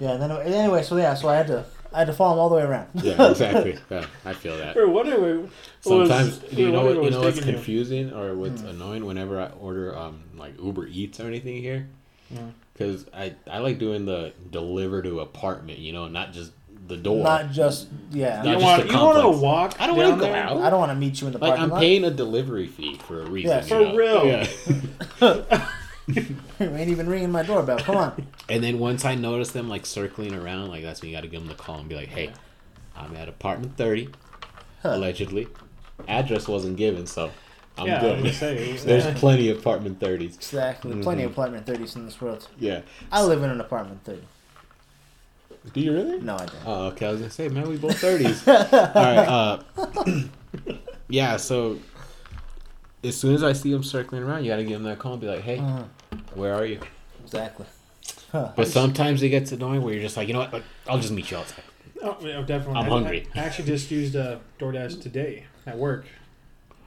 [SPEAKER 2] yeah, and then anyway, so yeah, so I had to I had to follow him all the way around.
[SPEAKER 3] Yeah, exactly. yeah, I feel that.
[SPEAKER 1] Or what are we?
[SPEAKER 3] Sometimes
[SPEAKER 1] was-
[SPEAKER 3] you know
[SPEAKER 1] what
[SPEAKER 3] what you know what's
[SPEAKER 1] taking you?
[SPEAKER 3] confusing or what's annoying whenever I order um like Uber Eats or anything here,
[SPEAKER 1] Yeah.
[SPEAKER 3] because I I like doing the deliver to apartment, you know, not just the door.
[SPEAKER 2] Not just yeah.
[SPEAKER 1] You
[SPEAKER 3] Not
[SPEAKER 1] don't
[SPEAKER 3] just
[SPEAKER 1] want
[SPEAKER 3] the
[SPEAKER 1] you want to
[SPEAKER 3] complex.
[SPEAKER 1] walk.
[SPEAKER 3] I don't wanna go
[SPEAKER 1] there?
[SPEAKER 3] out.
[SPEAKER 2] I don't want to meet you in the
[SPEAKER 3] like
[SPEAKER 2] parking
[SPEAKER 3] I'm
[SPEAKER 2] lot.
[SPEAKER 3] paying a delivery fee for a reason.
[SPEAKER 2] Yeah,
[SPEAKER 3] you
[SPEAKER 1] for
[SPEAKER 3] know?
[SPEAKER 1] real.
[SPEAKER 3] Yeah.
[SPEAKER 2] you ain't even ringing my doorbell. Come on.
[SPEAKER 3] and then once I notice them like circling around, like that's when you got to give them the call and be like, "Hey, I'm at apartment 30,
[SPEAKER 2] Huh.
[SPEAKER 3] allegedly. Address wasn't given, so I'm
[SPEAKER 1] yeah, I
[SPEAKER 3] good."
[SPEAKER 1] was gonna say.
[SPEAKER 3] There's plenty of apartment 30s.
[SPEAKER 2] Exactly. Plenty of mm-hmm. apartment thirties in this world.
[SPEAKER 3] Yeah.
[SPEAKER 2] I live in an apartment thirty.
[SPEAKER 3] Do you really?
[SPEAKER 2] No, I don't.
[SPEAKER 3] Oh, okay. I was gonna say, man, we both thirties. All right. Uh, yeah. So as soon as I see them circling around, you gotta give them that call and be like, "Hey,
[SPEAKER 2] Uh,
[SPEAKER 3] where are you?"
[SPEAKER 2] exactly. Huh.
[SPEAKER 3] But sometimes it gets annoying where you're just like, you know what? Like, I'll just meet you outside.
[SPEAKER 1] Oh, yeah, definitely.
[SPEAKER 3] I'm
[SPEAKER 1] I-
[SPEAKER 3] hungry.
[SPEAKER 1] I, I actually just used uh, DoorDash today at work.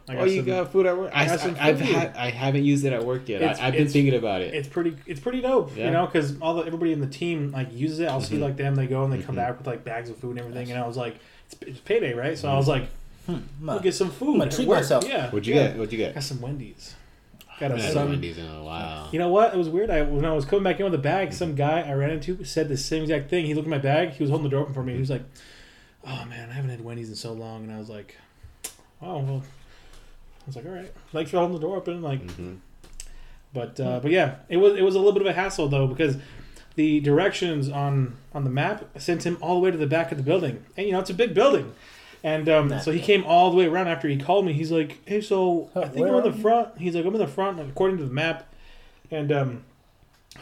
[SPEAKER 1] I
[SPEAKER 3] oh, you
[SPEAKER 1] some-
[SPEAKER 3] got food at work? I,
[SPEAKER 1] got some
[SPEAKER 3] I, have
[SPEAKER 1] food.
[SPEAKER 3] had, I haven't used it at work yet.
[SPEAKER 1] It's-
[SPEAKER 3] I, I've been thinking about it.
[SPEAKER 1] It's pretty. It's pretty dope.
[SPEAKER 3] Yeah.
[SPEAKER 1] You know, because all the everybody in the team like uses it. I'll see
[SPEAKER 3] Mhm.
[SPEAKER 1] like them. They go and they come
[SPEAKER 3] Mhm.
[SPEAKER 1] back with like bags of food and everything. And I was like, it's, it's payday, right? So I was like,
[SPEAKER 2] Hmm.
[SPEAKER 1] we'll get some food.
[SPEAKER 2] gonna treat
[SPEAKER 1] work.
[SPEAKER 2] myself.
[SPEAKER 1] Yeah.
[SPEAKER 3] What'd you
[SPEAKER 1] yeah.
[SPEAKER 3] get? What'd you get?
[SPEAKER 1] Got some Wendy's.
[SPEAKER 3] I
[SPEAKER 1] Got a
[SPEAKER 3] haven't had. Wendy's in a while.
[SPEAKER 1] You know what? It was weird. I when I was coming back in with the bag, some guy I ran into said the same exact thing. He looked at my bag. He was holding the door open for me. He was like, "Oh man, I haven't had Wendy's in so long." And I was like, "Oh well." I was like, "All right, thanks for holding the door open." Like,
[SPEAKER 3] hmm
[SPEAKER 1] but uh, but yeah, it was it was a little bit of a hassle though because the directions on on the map sent him all the way to the back of the building, and you know it's a big building. And um, so he came all the way around after he called me. He's like, "Hey, so I think
[SPEAKER 2] where
[SPEAKER 1] I'm in the front." He's like, "I'm in the front, like, according to the map." And um,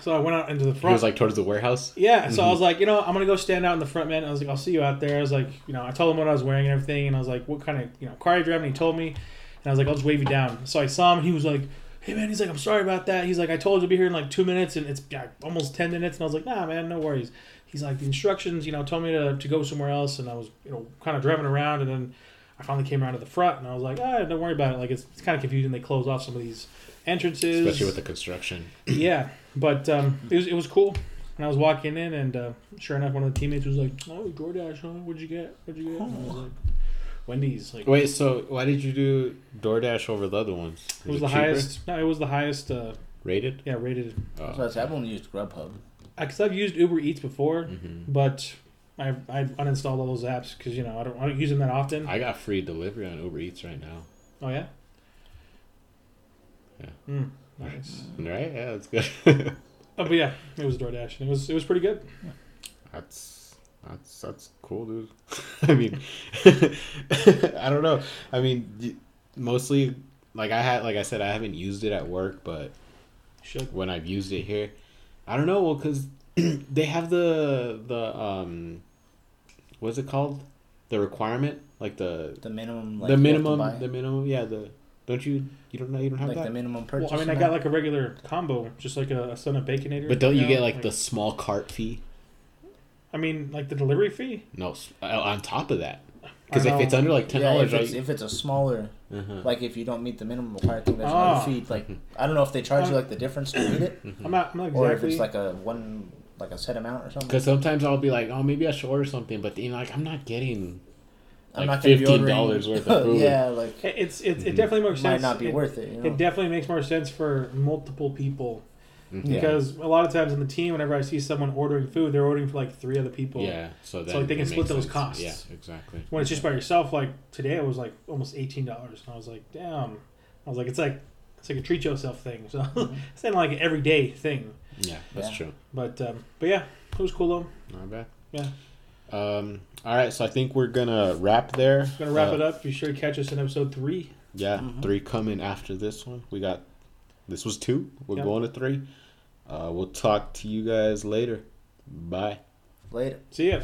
[SPEAKER 1] so I went out into the front.
[SPEAKER 3] He was like towards the warehouse.
[SPEAKER 1] Yeah, so I
[SPEAKER 3] Mhm.
[SPEAKER 1] was like, you know, I'm gonna go stand out in the front, man. I was like, I'll see you out there. I was like, you know, I told him what I was wearing and everything, and I was like, what kind of, you know, car you driving? He told me, and I was like, I'll just wave you down. So I saw him, and he was like, hey man, he's like, I'm sorry about that. He's like, I told you to be here in like two minutes, and it's yeah, almost ten minutes, and I was like, nah, man, no worries. He's like, the instructions, you know, told me to, to go somewhere else, and I was, you know, kind of driving around, and then I finally came around to the front, and I was like, ah, don't worry about it. Like it's, it's kind of confusing. They close off some of these entrances,
[SPEAKER 3] Especially with the construction.
[SPEAKER 1] yeah, but um, it was it was cool. And I was walking in, and uh, sure enough, one of the teammates was like, "Oh, DoorDash, huh? What'd you get? What'd you get?" And I was like, "Wendy's." Like,
[SPEAKER 3] Wait, so why did you do DoorDash over the other ones?
[SPEAKER 1] it was the
[SPEAKER 3] cheaper?
[SPEAKER 1] highest. No, it was the highest. Uh,
[SPEAKER 3] rated.
[SPEAKER 1] yeah, rated.
[SPEAKER 3] Oh.
[SPEAKER 2] So I said, I've only used Grubhub.
[SPEAKER 1] Because I've used Uber Eats before,
[SPEAKER 3] hmm
[SPEAKER 1] but I I uninstalled all those apps because you know I don't I don't use them that often.
[SPEAKER 3] I got free delivery on Uber Eats right now.
[SPEAKER 1] oh yeah.
[SPEAKER 3] Yeah.
[SPEAKER 1] Mm, nice.
[SPEAKER 3] Right? Yeah, that's good.
[SPEAKER 1] Oh, but yeah, it was DoorDash. It was it was pretty good.
[SPEAKER 3] that's that's that's cool, dude. I mean, I don't know. I mean, mostly like I had, like I said, I haven't used it at work, but
[SPEAKER 1] Should.
[SPEAKER 3] when I've used it here, I don't know. Well, because they have the the um, what's it called? The requirement, like the
[SPEAKER 2] The minimum. Like,
[SPEAKER 3] the
[SPEAKER 2] you have to
[SPEAKER 3] minimum, the minimum. Yeah, the don't you you don't know you don't have
[SPEAKER 2] like
[SPEAKER 3] that.
[SPEAKER 2] the minimum purchase.
[SPEAKER 1] Well, I mean, I got like a regular combo, just like a, a son of baconator.
[SPEAKER 3] but don't you
[SPEAKER 1] know,
[SPEAKER 3] get like the small cart fee?
[SPEAKER 1] I mean, like the delivery fee.
[SPEAKER 3] No, uh, on top of that. Because if it's under like ten
[SPEAKER 2] yeah,
[SPEAKER 3] dollars,
[SPEAKER 2] if it's,
[SPEAKER 3] right?
[SPEAKER 2] if it's a smaller,
[SPEAKER 3] uh-huh.
[SPEAKER 2] like if you don't meet the minimum required thing, there's
[SPEAKER 1] Ah.
[SPEAKER 2] another fee. Like I don't know if they charge you like the difference to meet it,
[SPEAKER 1] I'm not. I'm not
[SPEAKER 2] or if it's like a one like a set amount or something.
[SPEAKER 3] Because sometimes I'll be like, oh, maybe I should order something, but then like I'm not getting.
[SPEAKER 2] I'm
[SPEAKER 3] like
[SPEAKER 2] not gonna
[SPEAKER 3] $15 worth of food.
[SPEAKER 2] yeah, like
[SPEAKER 1] It- it's it,
[SPEAKER 3] Mm-hmm.
[SPEAKER 1] definitely makes
[SPEAKER 2] might
[SPEAKER 1] sense.
[SPEAKER 2] not be
[SPEAKER 1] it,
[SPEAKER 2] worth it. You know?
[SPEAKER 1] It definitely makes more sense for multiple people
[SPEAKER 3] Mhm.
[SPEAKER 2] Yeah.
[SPEAKER 1] because a lot of times in the team, whenever I see someone ordering food, they're ordering for like three other people.
[SPEAKER 3] Yeah, so that
[SPEAKER 1] like, they can split those
[SPEAKER 3] sense.
[SPEAKER 1] costs.
[SPEAKER 3] Yeah, exactly.
[SPEAKER 1] When it's just by yourself, like today, it was like almost eighteen dollars, and I was like, damn. I was like, it's like it's like a treat yourself thing. So it's not like an everyday thing.
[SPEAKER 3] Yeah, that's
[SPEAKER 2] Yeah.
[SPEAKER 3] true.
[SPEAKER 1] But um, but yeah, it was cool though.
[SPEAKER 3] Not bad.
[SPEAKER 1] Yeah.
[SPEAKER 3] Um. All right, so I think we're gonna wrap there.
[SPEAKER 1] Gonna wrap
[SPEAKER 3] Uh,
[SPEAKER 1] it up. Be sure to catch us in episode three.
[SPEAKER 3] Yeah,
[SPEAKER 2] Mhm.
[SPEAKER 3] three coming after this one. We got this was two. We're
[SPEAKER 1] Yep.
[SPEAKER 3] going to three. Uh, we'll talk to you guys later. Bye.
[SPEAKER 2] Later.
[SPEAKER 1] See ya.